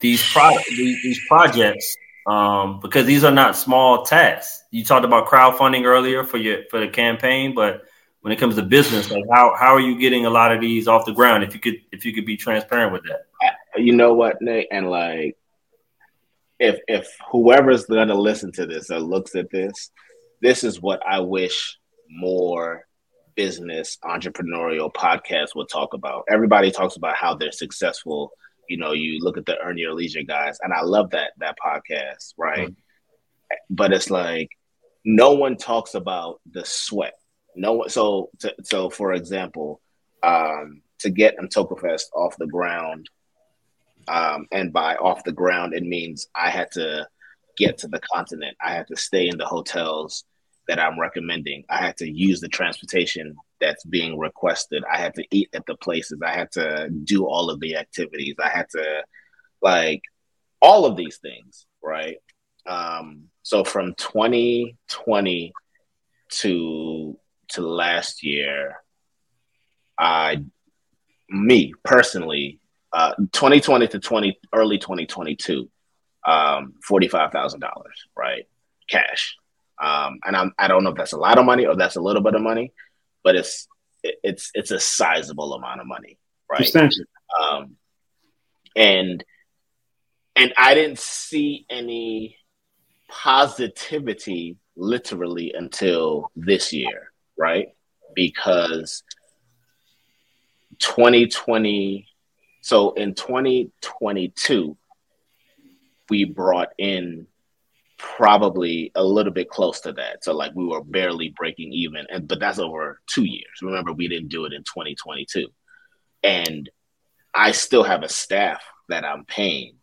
Speaker 1: these pro- these, these projects um, because these are not small tasks. You talked about crowdfunding earlier for your for the campaign, but when it comes to business? Like how how are you getting a lot of these off the ground? If you could if you could be transparent with that.
Speaker 3: You know what, Nate, and like if if whoever's gonna listen to this or looks at this, this is what I wish more business entrepreneurial podcasts would talk about. Everybody talks about how they're successful. You know, you look at the Earn Your Leisure guys, and I love that that podcast, right? Mm-hmm. But it's like no one talks about the sweat no one. so to, so for example um, to get Mtokufest off the ground um, and by off the ground it means i had to get to the continent. I had to stay in the hotels that i'm recommending. I had to use the transportation that's being requested. I had to eat at the places. I had to do all of the activities. I had to like all of these things right? Um, so from 2020 to to last year, I, me personally, uh, 2020 to 20 early 2022, um, forty-five thousand dollars, right, cash. Um, and I'm, I don't know if that's a lot of money or that's a little bit of money, but it's it's it's a sizable amount of money, right? Um, and and I didn't see any positivity literally until this year right? Because 2020, so in 2022, we brought in probably a little bit close to that. So like we were barely breaking even, and but that's over two years. Remember, we didn't do it in 2022, and I still have a staff that I'm paying,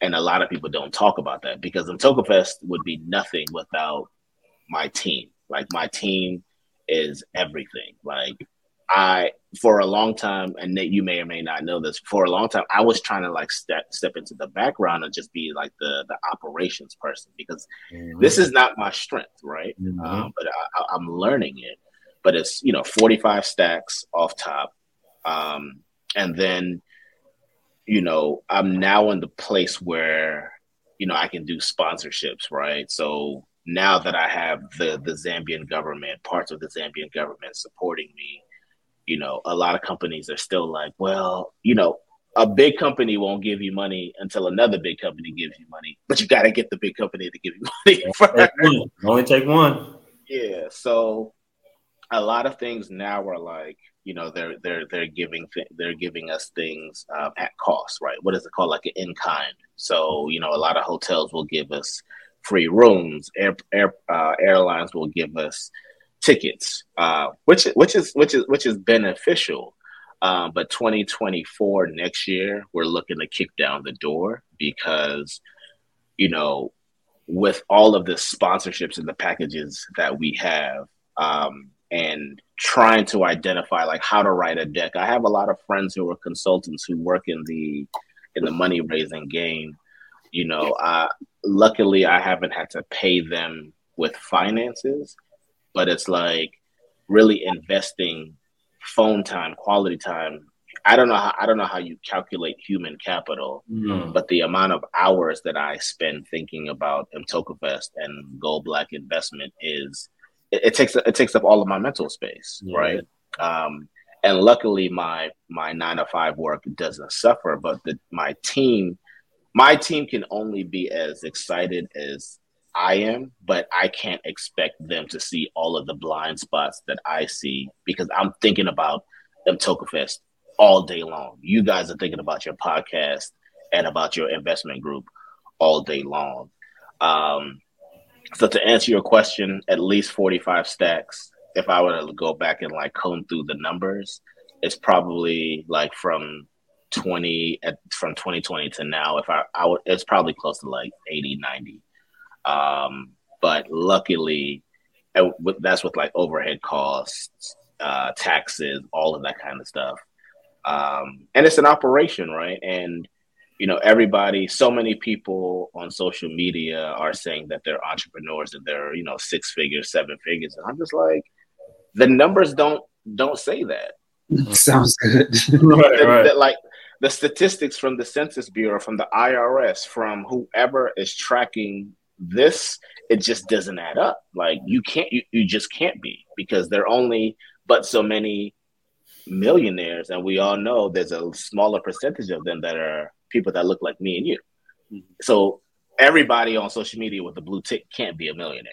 Speaker 3: and a lot of people don't talk about that because Mtokufest would be nothing without my team. Like my team is everything. Like I for a long time, and Nate, you may or may not know this. For a long time, I was trying to like step step into the background and just be like the the operations person because mm-hmm. this is not my strength, right? Mm-hmm. Um, but I, am learning it. But it's you know 45 stacks off top, um, and then you know I'm now in the place where you know I can do sponsorships, right? So now that I have the the Zambian government, parts of the Zambian government supporting me, you know, a lot of companies are still like, well, you know, a big company won't give you money until another big company gives you money, but you got to get the big company to give you money.
Speaker 1: First. Only take one.
Speaker 3: Yeah, so a lot of things now are like, you know, they're they're they're giving th- they're giving us things um, at cost, right? What is it called, like an in kind? So you know, a lot of hotels will give us free rooms. Air, air uh, airlines will give us tickets, uh, which which is which is which is beneficial. Um, but 2024 next year, we're looking to kick down the door because, you know, with all of the sponsorships and the packages that we have, um, and trying to identify like how to write a deck. I have a lot of friends who are consultants who work in the in the money raising game. You know, uh, luckily I haven't had to pay them with finances, but it's like really investing phone time, quality time. I don't know how I don't know how you calculate human capital, mm. but the amount of hours that I spend thinking about Mtokufest and Gold Black investment is it, it, takes it takes up all of my mental space, yeah. right? Um, and luckily my my nine to five work doesn't suffer, but the, my team my team can only be as excited as I am, but I can't expect them to see all of the blind spots that I see because I'm thinking about Mtokufest all day long. You guys are thinking about your podcast and about your investment group all day long. Um, so to answer your question, at least 45 stacks. If I were to go back and like comb through the numbers, it's probably like from 20 at, from 2020 to now. If I, it's probably close to like 80, 90. Um, but luckily, that's with like overhead costs, uh, taxes, all of that kind of stuff. Um, and it's an operation, right? And you know, everybody, so many people on social media are saying that they're entrepreneurs, that they're you know six figures, seven figures, and I'm just like, the numbers don't don't say that.
Speaker 2: Sounds good.
Speaker 3: right, the, right. The, like the statistics from the Census Bureau, from the IRS, from whoever is tracking this, it just doesn't add up. Like you can't, you, you just can't be because there are only but so many millionaires, and we all know there's a smaller percentage of them that are people that look like me and you. Mm-hmm. So everybody on social media with the blue tick can't be a millionaire.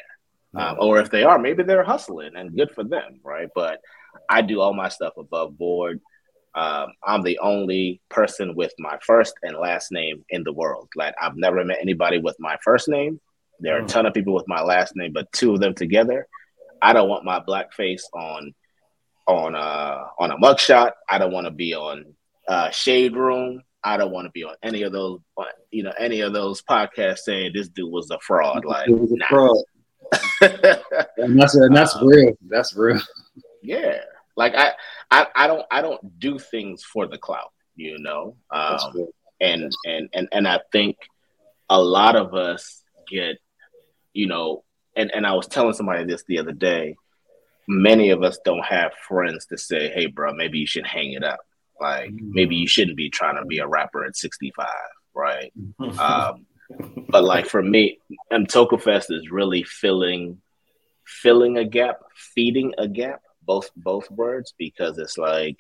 Speaker 3: Um, or if they are, maybe they're hustling and good for them, right? But I do all my stuff above board. Um, I'm the only person with my first and last name in the world. Like I've never met anybody with my first name. There are a mm. ton of people with my last name, but two of them together. I don't want my black face on on uh on a mugshot. I don't want to be on uh, Shade Room. I don't want to be on any of those, you know, any of those podcasts saying this dude was a fraud. Like, it was a nah.
Speaker 2: fraud. and that's and that's uh, real. That's real.
Speaker 3: Yeah, like I, I, I don't, I don't do things for the clout, you know. Um, and and and and I think a lot of us get, you know, and and I was telling somebody this the other day many of us don't have friends to say, "Hey, bro, maybe you should hang it up." Like mm-hmm. maybe you shouldn't be trying to be a rapper at 65, right? um, but like for me, Fest is really filling filling a gap, feeding a gap, both both words, because it's like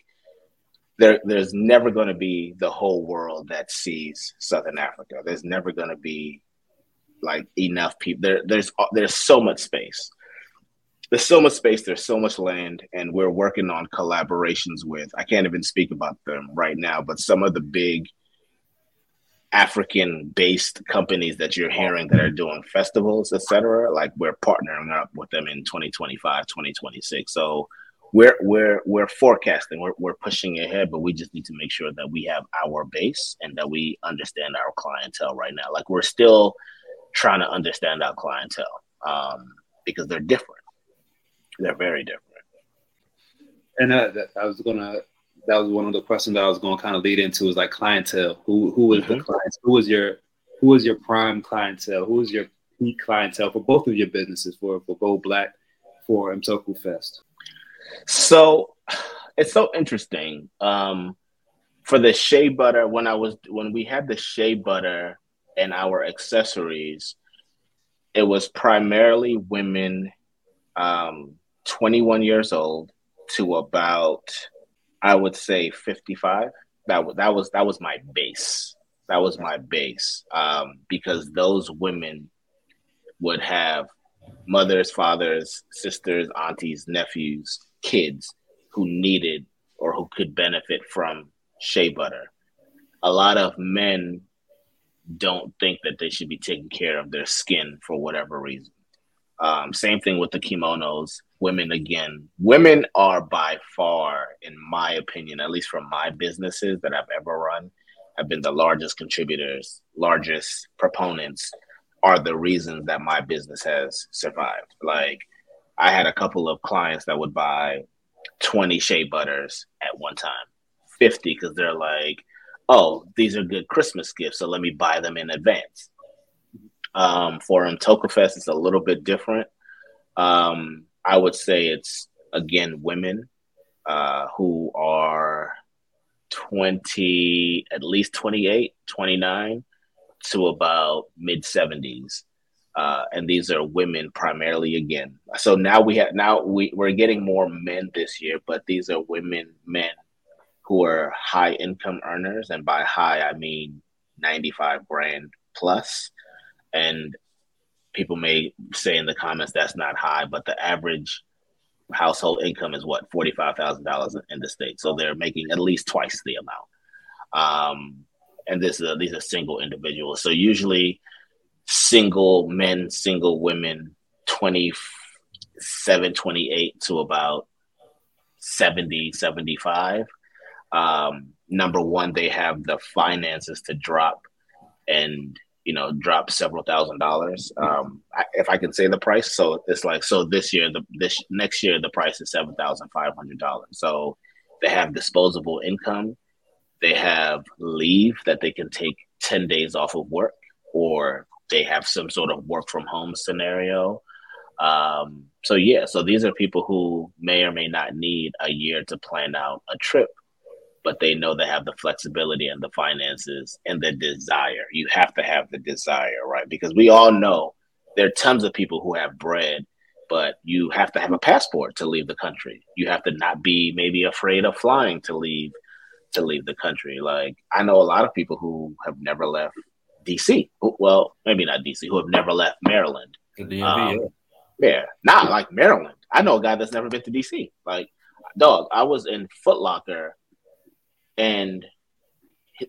Speaker 3: there there's never going to be the whole world that sees Southern Africa. There's never going to be like enough people. There there's there's so much space there's so much space, there's so much land, and we're working on collaborations with. I can't even speak about them right now, but some of the big African-based companies that you're hearing that are doing festivals, etc. Like we're partnering up with them in 2025, 2026. So we're we're we're forecasting, we're we're pushing ahead, but we just need to make sure that we have our base and that we understand our clientele right now. Like we're still trying to understand our clientele um, because they're different they're very different.
Speaker 2: And uh, that, I was gonna. That was one of the questions that I was going to kind of lead into is like clientele. Who who is mm-hmm. the clients? Who is your who is your prime clientele? Who is your peak clientele for both of your businesses for for Gold Black for Mtokufest?
Speaker 3: So it's so interesting. Um, for the shea butter, when I was when we had the shea butter and our accessories, it was primarily women um, 21 years old to about I would say 55. That was that was that was my base. That was my base um, because those women would have mothers, fathers, sisters, aunties, nephews, kids who needed or who could benefit from shea butter. A lot of men don't think that they should be taking care of their skin for whatever reason. Um, same thing with the kimonos. Women again, women are by far, in my opinion, at least from my businesses that I've ever run, have been the largest contributors, largest proponents, are the reasons that my business has survived. Like I had a couple of clients that would buy 20 shea butters at one time, 50 because they're like, oh, these are good Christmas gifts, so let me buy them in advance. Um, for Fest, it's a little bit different. Um, I would say it's again women uh, who are 20, at least 28, 29 to about mid 70s. Uh, and these are women primarily again. So now we have now we, we're getting more men this year, but these are women, men who are high income earners, and by high I mean 95 grand plus and people may say in the comments that's not high, but the average household income is what forty five thousand dollars in the state, so they're making at least twice the amount. Um, and this uh, these are single individuals. So usually single men, single women, 27, 28 to about 70, 75. Um, number one, they have the finances to drop and you know drop several thousand dollars. Um, I, if I can say the price, so it's like so this year, the this next year the price is seven thousand five hundred dollars. So they have disposable income, they have leave that they can take ten days off of work, or they have some sort of work from home scenario. Um, so yeah, so these are people who may or may not need a year to plan out a trip, but they know they have the flexibility and the finances and the desire. You have to have the desire, right? Because we all know there are tons of people who have bread, but you have to have a passport to leave the country. You have to not be maybe afraid of flying to leave to leave the country. Like I know a lot of people who have never left DC. Well, maybe not DC, who have never left Maryland. DMV, um, yeah. yeah, not like Maryland. I know a guy that's never been to DC. Like, dog, I was in Footlocker, and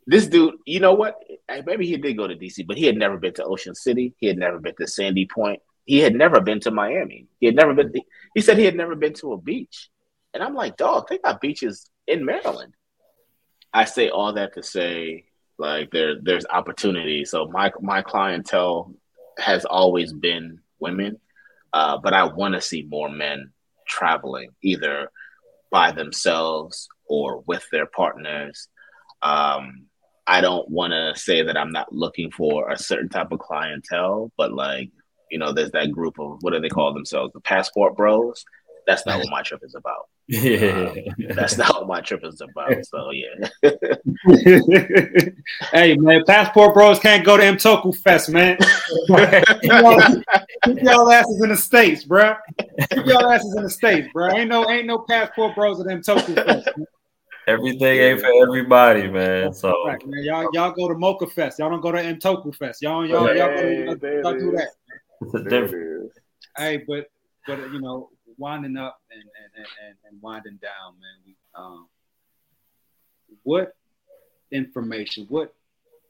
Speaker 3: this dude, you know what? Maybe he did go to DC, but he had never been to Ocean City. He had never been to Sandy Point. He had never been to Miami. He had never been. To, he said he had never been to a beach, and I'm like, dog, they got beaches in Maryland. I say all that to say like there, there's opportunity. So my my clientele has always been women, uh, but I want to see more men traveling either by themselves or with their partners. Um, I don't want to say that I'm not looking for a certain type of clientele, but like you know, there's that group of what do they call themselves, the passport bros. That's not what my trip is about. Yeah, um, that's not what my trip is about. So yeah.
Speaker 2: hey man, passport bros can't go to Mtokufest, man. Keep y'all asses in the states, bro. Keep y'all asses in the states, bro. Ain't no ain't no passport bros at Mtokufest. Man.
Speaker 1: Everything ain't for everybody, man. So
Speaker 2: right, man. y'all y'all go to Mocha Fest. Y'all don't go to Mtokufest. Y'all y'all y'all, y'all, go, y'all, y'all do that. It's a difference. Hey, but but you know winding up and and, and, and winding down, man. We, um, what information, what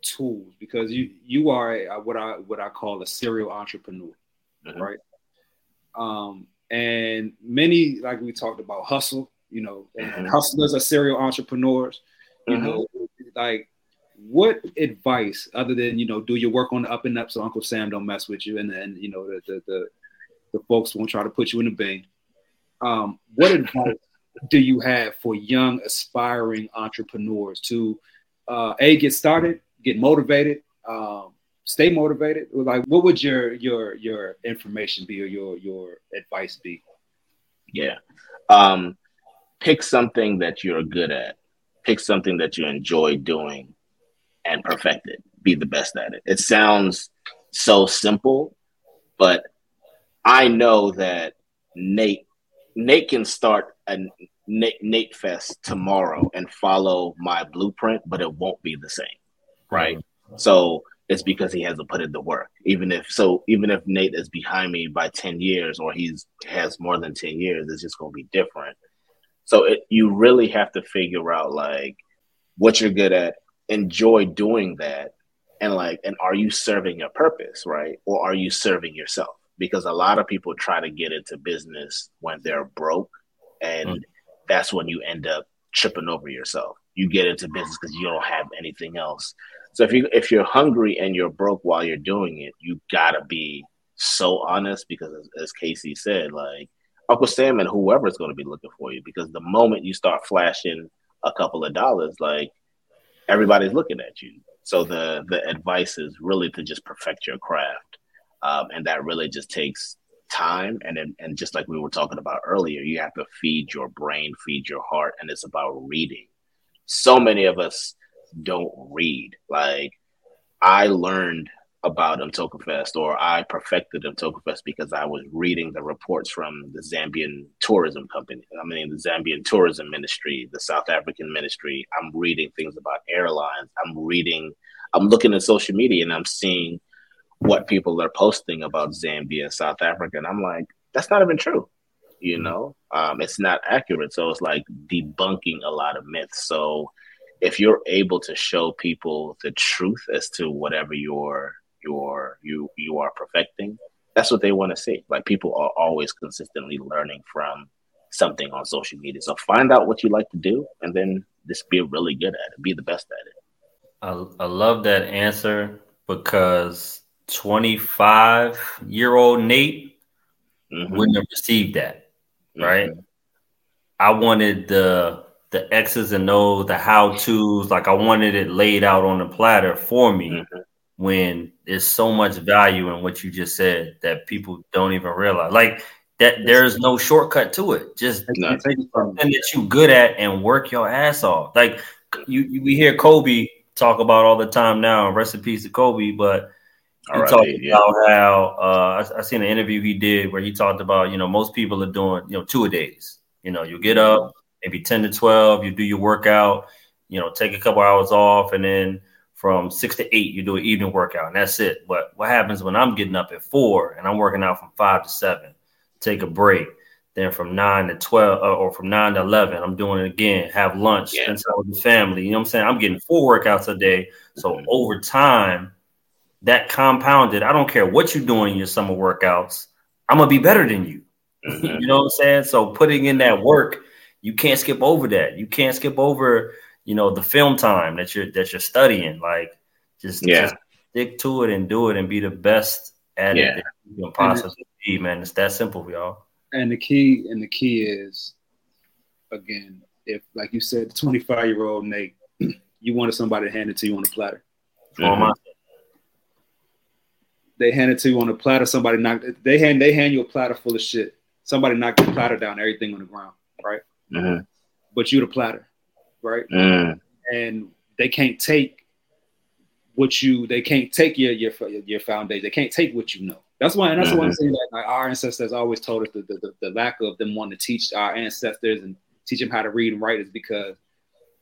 Speaker 2: tools? Because you you are a, what I what I call a serial entrepreneur, mm-hmm. right? Um, and many like we talked about hustle, you know, and mm-hmm. hustlers are serial entrepreneurs. You mm-hmm. know, like what advice other than you know do your work on the up and up so Uncle Sam don't mess with you and then you know the the the, the folks won't try to put you in the bin. Um, what advice do you have for young aspiring entrepreneurs to uh, a get started, get motivated, um, stay motivated? Like, what would your your your information be or your your advice be?
Speaker 3: Yeah, um, pick something that you're good at. Pick something that you enjoy doing, and perfect it. Be the best at it. It sounds so simple, but I know that Nate Nate can start a Nate, Nate Fest tomorrow and follow my blueprint, but it won't be the same, right? So it's because he hasn't put in the work. Even if so, even if Nate is behind me by ten years or he's has more than ten years, it's just going to be different. So it, you really have to figure out like what you're good at, enjoy doing that, and like, and are you serving your purpose, right? Or are you serving yourself? Because a lot of people try to get into business when they're broke and mm. that's when you end up tripping over yourself. You get into business because you don't have anything else. So if you if you're hungry and you're broke while you're doing it you gotta be so honest because as, as casey said like uncle sam and whoever is going to be looking for you because the moment you start flashing a couple of dollars like everybody's looking at you. So the the advice is really to just perfect your craft um, and that really just takes time and and just like we were talking about earlier you have to feed your brain feed your heart and it's about reading so many of us don't read like i learned about Mtokufest or I perfected Mtokufest because I was reading the reports from the Zambian tourism company. I mean, the Zambian tourism ministry, the South African ministry. I'm reading things about airlines. I'm reading, I'm looking at social media and I'm seeing what people are posting about Zambia, and South Africa, and I'm like, that's not even true. You mm-hmm. know, um, it's not accurate. So it's like debunking a lot of myths. So if you're able to show people the truth as to whatever you're you're you you are perfecting, that's what they want to see. Like people are always consistently learning from something on social media. So find out what you like to do and then just be really good at it. Be the best at it.
Speaker 1: I, I love that answer because 25 year old Nate mm-hmm. wouldn't have received that. Right. Mm-hmm. I wanted the the X's and O's, the how to's, like I wanted it laid out on the platter for me mm-hmm. when there's so much value in what you just said that people don't even realize. Like that there's no shortcut to it. Just no. take something that you good at and work your ass off. Like you, you we hear Kobe talk about all the time now, recipes to Kobe, but he right, talked yeah. about how uh, I, I seen an interview he did where he talked about, you know, most people are doing, you know, two a days. You know, you get up, maybe 10 to 12, you do your workout, you know, take a couple hours off, and then from six to eight, you do an evening workout, and that's it. But what happens when I'm getting up at four and I'm working out from five to seven, take a break, then from nine to 12 uh, or from nine to 11, I'm doing it again, have lunch, yeah. spend time with the family. You know what I'm saying? I'm getting four workouts a day. So over time, that compounded, I don't care what you're doing in your summer workouts, I'm going to be better than you. Mm-hmm. you know what I'm saying? So putting in that work you can't skip over that. You can't skip over, you know, the film time that you're that you're studying. Like just, yeah. just stick to it and do it and be the best at yeah. it that you can possibly be, man. It's that simple, y'all.
Speaker 2: And the key and the key is again, if like you said, the 25 year old Nate, you wanted somebody to hand it to you on a platter. Mm-hmm. They hand it to you on a platter. Somebody knocked. They hand. They hand you a platter full of shit. Somebody knocked the platter down. Everything on the ground. Right mm-hmm. but you're the platter, right? Mm. And they can't take what you they can't take your your your foundation. They can't take what you know. That's why, and that's mm-hmm. why I'm saying that like, our ancestors always told us the, the, the, lack of them wanting to teach our ancestors and teach them how to read and write is because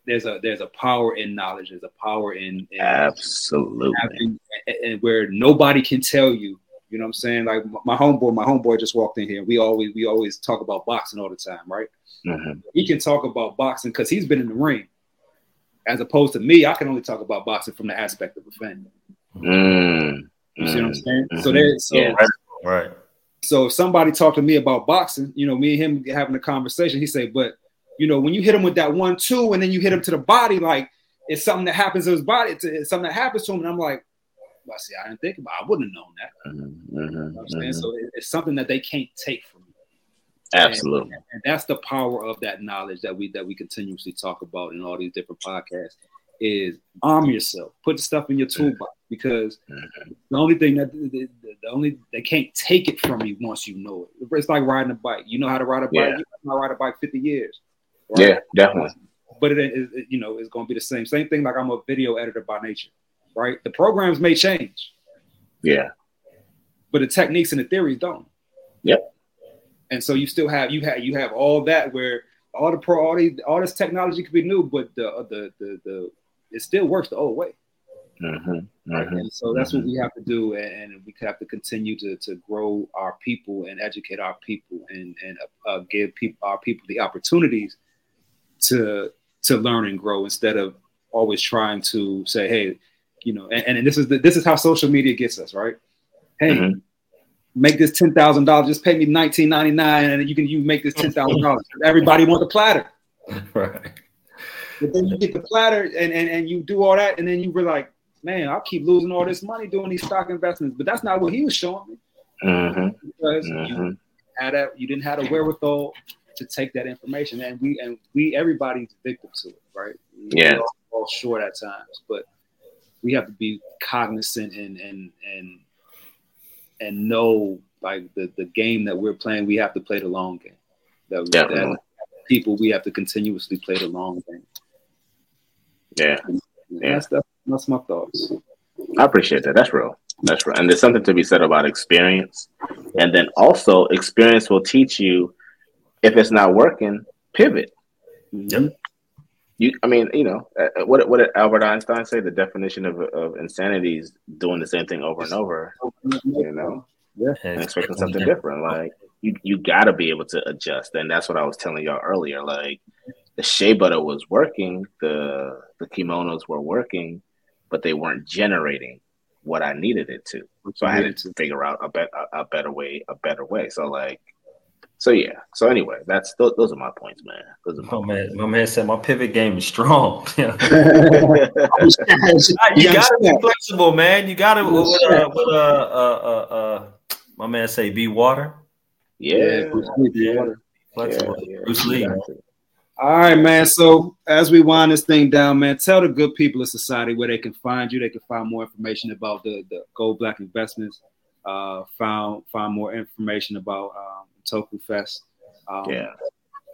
Speaker 2: there's a there's a power in knowledge. There's a power in, in
Speaker 3: absolutely
Speaker 2: having, and, and where nobody can tell you. You know what I'm saying? Like my homeboy, my homeboy just walked in here. We always we always talk about boxing all the time, right? Mm-hmm. He can talk about boxing because he's been in the ring, as opposed to me. I can only talk about boxing from the aspect of a fan. Mm-hmm. You see what I'm saying? Mm-hmm. So there's so
Speaker 1: yeah, right.
Speaker 2: So if somebody talked to me about boxing, you know, me and him having a conversation, he say, but you know, when you hit him with that one two, and then you hit him to the body, like it's something that happens to his body. It's, it's something that happens to him, and I'm like, well, see, I didn't think about. It. I wouldn't have known that. Mm-hmm. You know I'm saying? Mm-hmm. So it, it's something that they can't take from you.
Speaker 3: Absolutely.
Speaker 2: And, and, that's the power of that knowledge that we that we continuously talk about in all these different podcasts is arm yourself. Put stuff in your toolbox because mm-hmm. the only thing that the, the, the, only they can't take it from you once you know it. It's like riding a bike. You know how to ride a bike. Yeah. You know how to ride a bike 50 years.
Speaker 3: Right? Yeah, definitely.
Speaker 2: But it, it, you know, it's going to be the same. Same thing. Like I'm a video editor by nature, right? The programs may change.
Speaker 3: Yeah.
Speaker 2: But the techniques and the theories don't.
Speaker 3: Yep
Speaker 2: and so you still have you have you have all that where all the pro all, these, all this technology could be new, but the uh, the the, the it still works the old way. Mm-hmm, right? mm-hmm, and so that's mm-hmm. what we have to do, and we have to continue to, to grow our people and educate our people, and and uh, give people our people the opportunities to to learn and grow instead of always trying to say, hey, you know, and, and this is the, this is how social media gets us, right? Hey, mm-hmm make this ten thousand dollars. Just pay me nineteen ninety nine, and you can you make this ten thousand dollars. Everybody want the platter,
Speaker 1: right?
Speaker 2: But then you get the platter, and, and and you do all that, and then you were like, man, I'll keep losing all this money doing these stock investments. But that's not what he was showing me, mm-hmm. because mm-hmm. you had a, you didn't have a wherewithal to take that information, and we and we everybody's victim to it, right?
Speaker 3: Yeah,
Speaker 2: all, all short at times, but we have to be cognizant and and and and know like the, the game that we're playing, we have to play the long game. That,
Speaker 3: Definitely.
Speaker 2: That people, we have to continuously play the long game.
Speaker 3: Yeah. yeah.
Speaker 2: That's, that's, that's my thoughts.
Speaker 3: I appreciate that. That's real. That's real. And there's something to be said about experience. And then also, experience will teach you if it's not working, pivot.
Speaker 1: Yep.
Speaker 3: You, I mean, you know, uh, what what did Albert Einstein say? The definition of, of insanity is doing the same thing over and over. You know, yeah, and expecting something different. Like you, you got to be able to adjust, and that's what I was telling y'all earlier. Like the shea butter was working, the the kimonos were working, but they weren't generating what I needed it to. So I had to figure out a, bet, a, a better way, a better way. So like, so yeah. So anyway, that's those, those are my points, man. Those are my
Speaker 1: oh man, my man said my pivot game is strong. you gotta be flexible, man. You gotta with, uh, with uh, uh, uh, uh, my man say be water.
Speaker 3: Yeah,
Speaker 2: yeah.
Speaker 1: Flexible. Yeah, yeah. Bruce Lee.
Speaker 2: All right, man. So as we wind this thing down, man, tell the good people of society where they can find you. They can find more information about the, the Gold Black Investments. Uh, find find more information about um, Mtokufest. Um,
Speaker 3: yeah,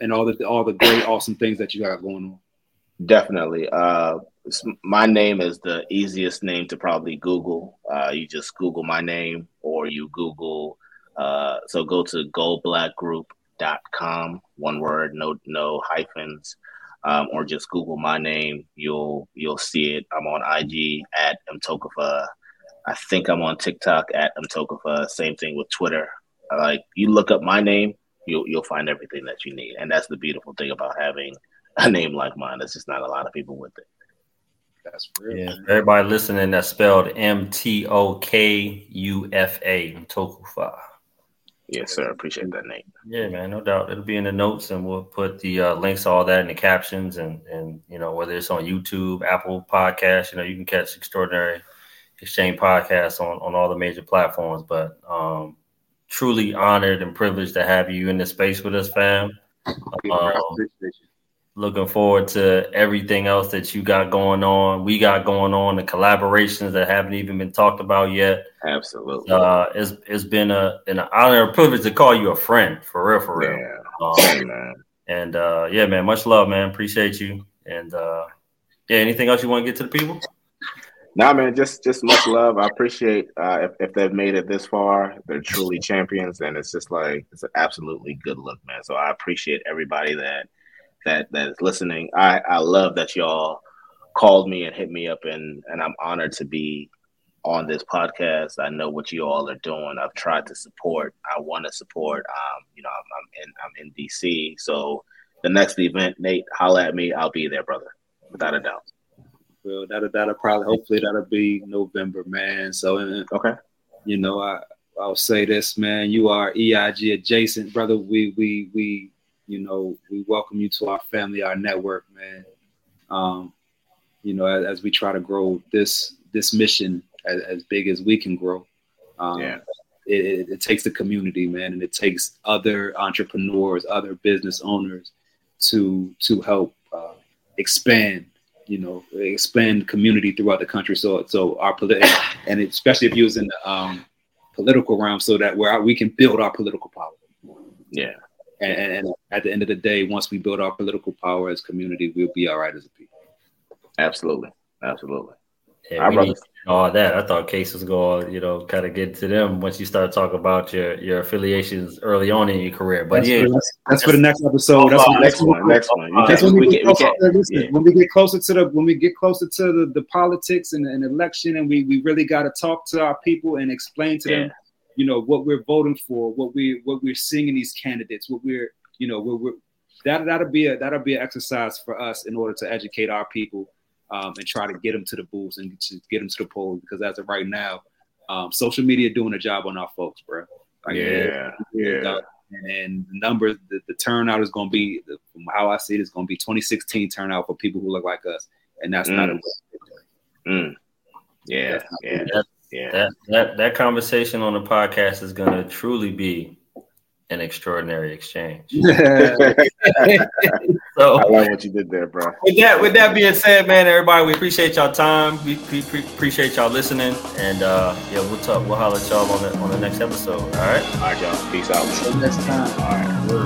Speaker 2: and all the all the great, awesome things that you got going on.
Speaker 3: Definitely. Uh, my name is the easiest name to probably Google. Uh, you just Google my name, or you Google. Uh, so go to Gold Black Group dot com one word no no hyphens um, or just google my name you'll you'll see it i'm on ig at mtokufa i think i'm on tiktok at mtokufa same thing with twitter like you look up my name you'll you'll find everything that you need and that's the beautiful thing about having a name like mine there's just not a lot of people with it
Speaker 2: that's real.
Speaker 1: Yeah, everybody listening, that's spelled M T O K U F A, Tokufa.
Speaker 3: Yes, sir. Appreciate that, Nate.
Speaker 1: Yeah, man, no doubt. It'll be in the notes, and we'll put the uh, links, all that, in the captions, and and you know whether it's on YouTube, Apple Podcast, you know you can catch Extraordinary Exchange podcast on on all the major platforms. But um, truly honored and privileged to have you in the space with us, fam. Um, looking forward to everything else that you got going on. We got going on, the collaborations that haven't even been talked about yet.
Speaker 3: Absolutely.
Speaker 1: Uh, it's it's been a an honor and privilege to call you a friend for real, for real.
Speaker 3: Yeah, um, man.
Speaker 1: And uh, yeah, man, much love, man. Appreciate you. And uh, yeah, anything else you want to get to the people?
Speaker 3: Nah, man, just just much love. I appreciate uh, if, if they've made it this far. They're truly champions, and it's just like it's an absolutely good look, man. So I appreciate everybody that that that is listening. I I love that y'all called me and hit me up, and and I'm honored to be on this podcast. I know what you all are doing. I've tried to support. I want to support. Um, you know, I'm, I'm in I'm in DC, so the next event, Nate, holla at me. I'll be there, brother, without a doubt.
Speaker 2: Well, that'll that'll probably hopefully that'll be November, man. So uh,
Speaker 3: okay,
Speaker 2: you know, I I'll say this, man. You are EIG adjacent, brother. We we we you know, we welcome you to our family, our network, man. Um, you know, as, as, we try to grow this this mission as, as big as we can grow. Um, yeah. It, it, it, takes the community, man, and it takes other entrepreneurs, other business owners to to help uh, expand, you know, expand community throughout the country. So, so our political, and especially if you was in the um, political realm, so that where we can build our political power.
Speaker 3: Yeah,
Speaker 2: and, and, at the end of the day, once we build our political power as community, we'll be all right as a people.
Speaker 3: Absolutely, absolutely.
Speaker 1: Yeah, all that. I thought Case was going, you know, kind of get to them once you start talking about your your affiliations early on in your career. But
Speaker 2: that's
Speaker 1: yeah,
Speaker 2: for, that's, that's, for the next episode. That's
Speaker 3: the next one. Next one.
Speaker 2: That's when we, get, closer, when we get closer to the when we get closer to the, the politics and an election, and we we really got to talk to our people and explain to yeah. them you know what we're voting for, what we what we're seeing in these candidates, what we're you know we're, we're that that'll be a that'll be an exercise for us in order to educate our people um, and try to get them to the booths and to get them to the polls because as of right now, um, social media doing a job on our folks, bro.
Speaker 3: Like, yeah, yeah.
Speaker 2: And, and the numbers, the, the turnout is going to be, from how I see it, it's going to be 2016 turnout for people who look like us, and that's mm. not a.
Speaker 3: Mm. Yeah, yeah yeah.
Speaker 1: That, that that conversation on the podcast is going to truly be an extraordinary exchange. so
Speaker 3: I love what you did there, bro.
Speaker 1: With that, with that being said, man, everybody, we appreciate y'all time. We, we, we appreciate y'all listening, and uh, yeah, we'll talk. We'll holler at y'all on the on the next episode. All right.
Speaker 3: All right, y'all. Peace out.
Speaker 2: Until next time.
Speaker 3: All right.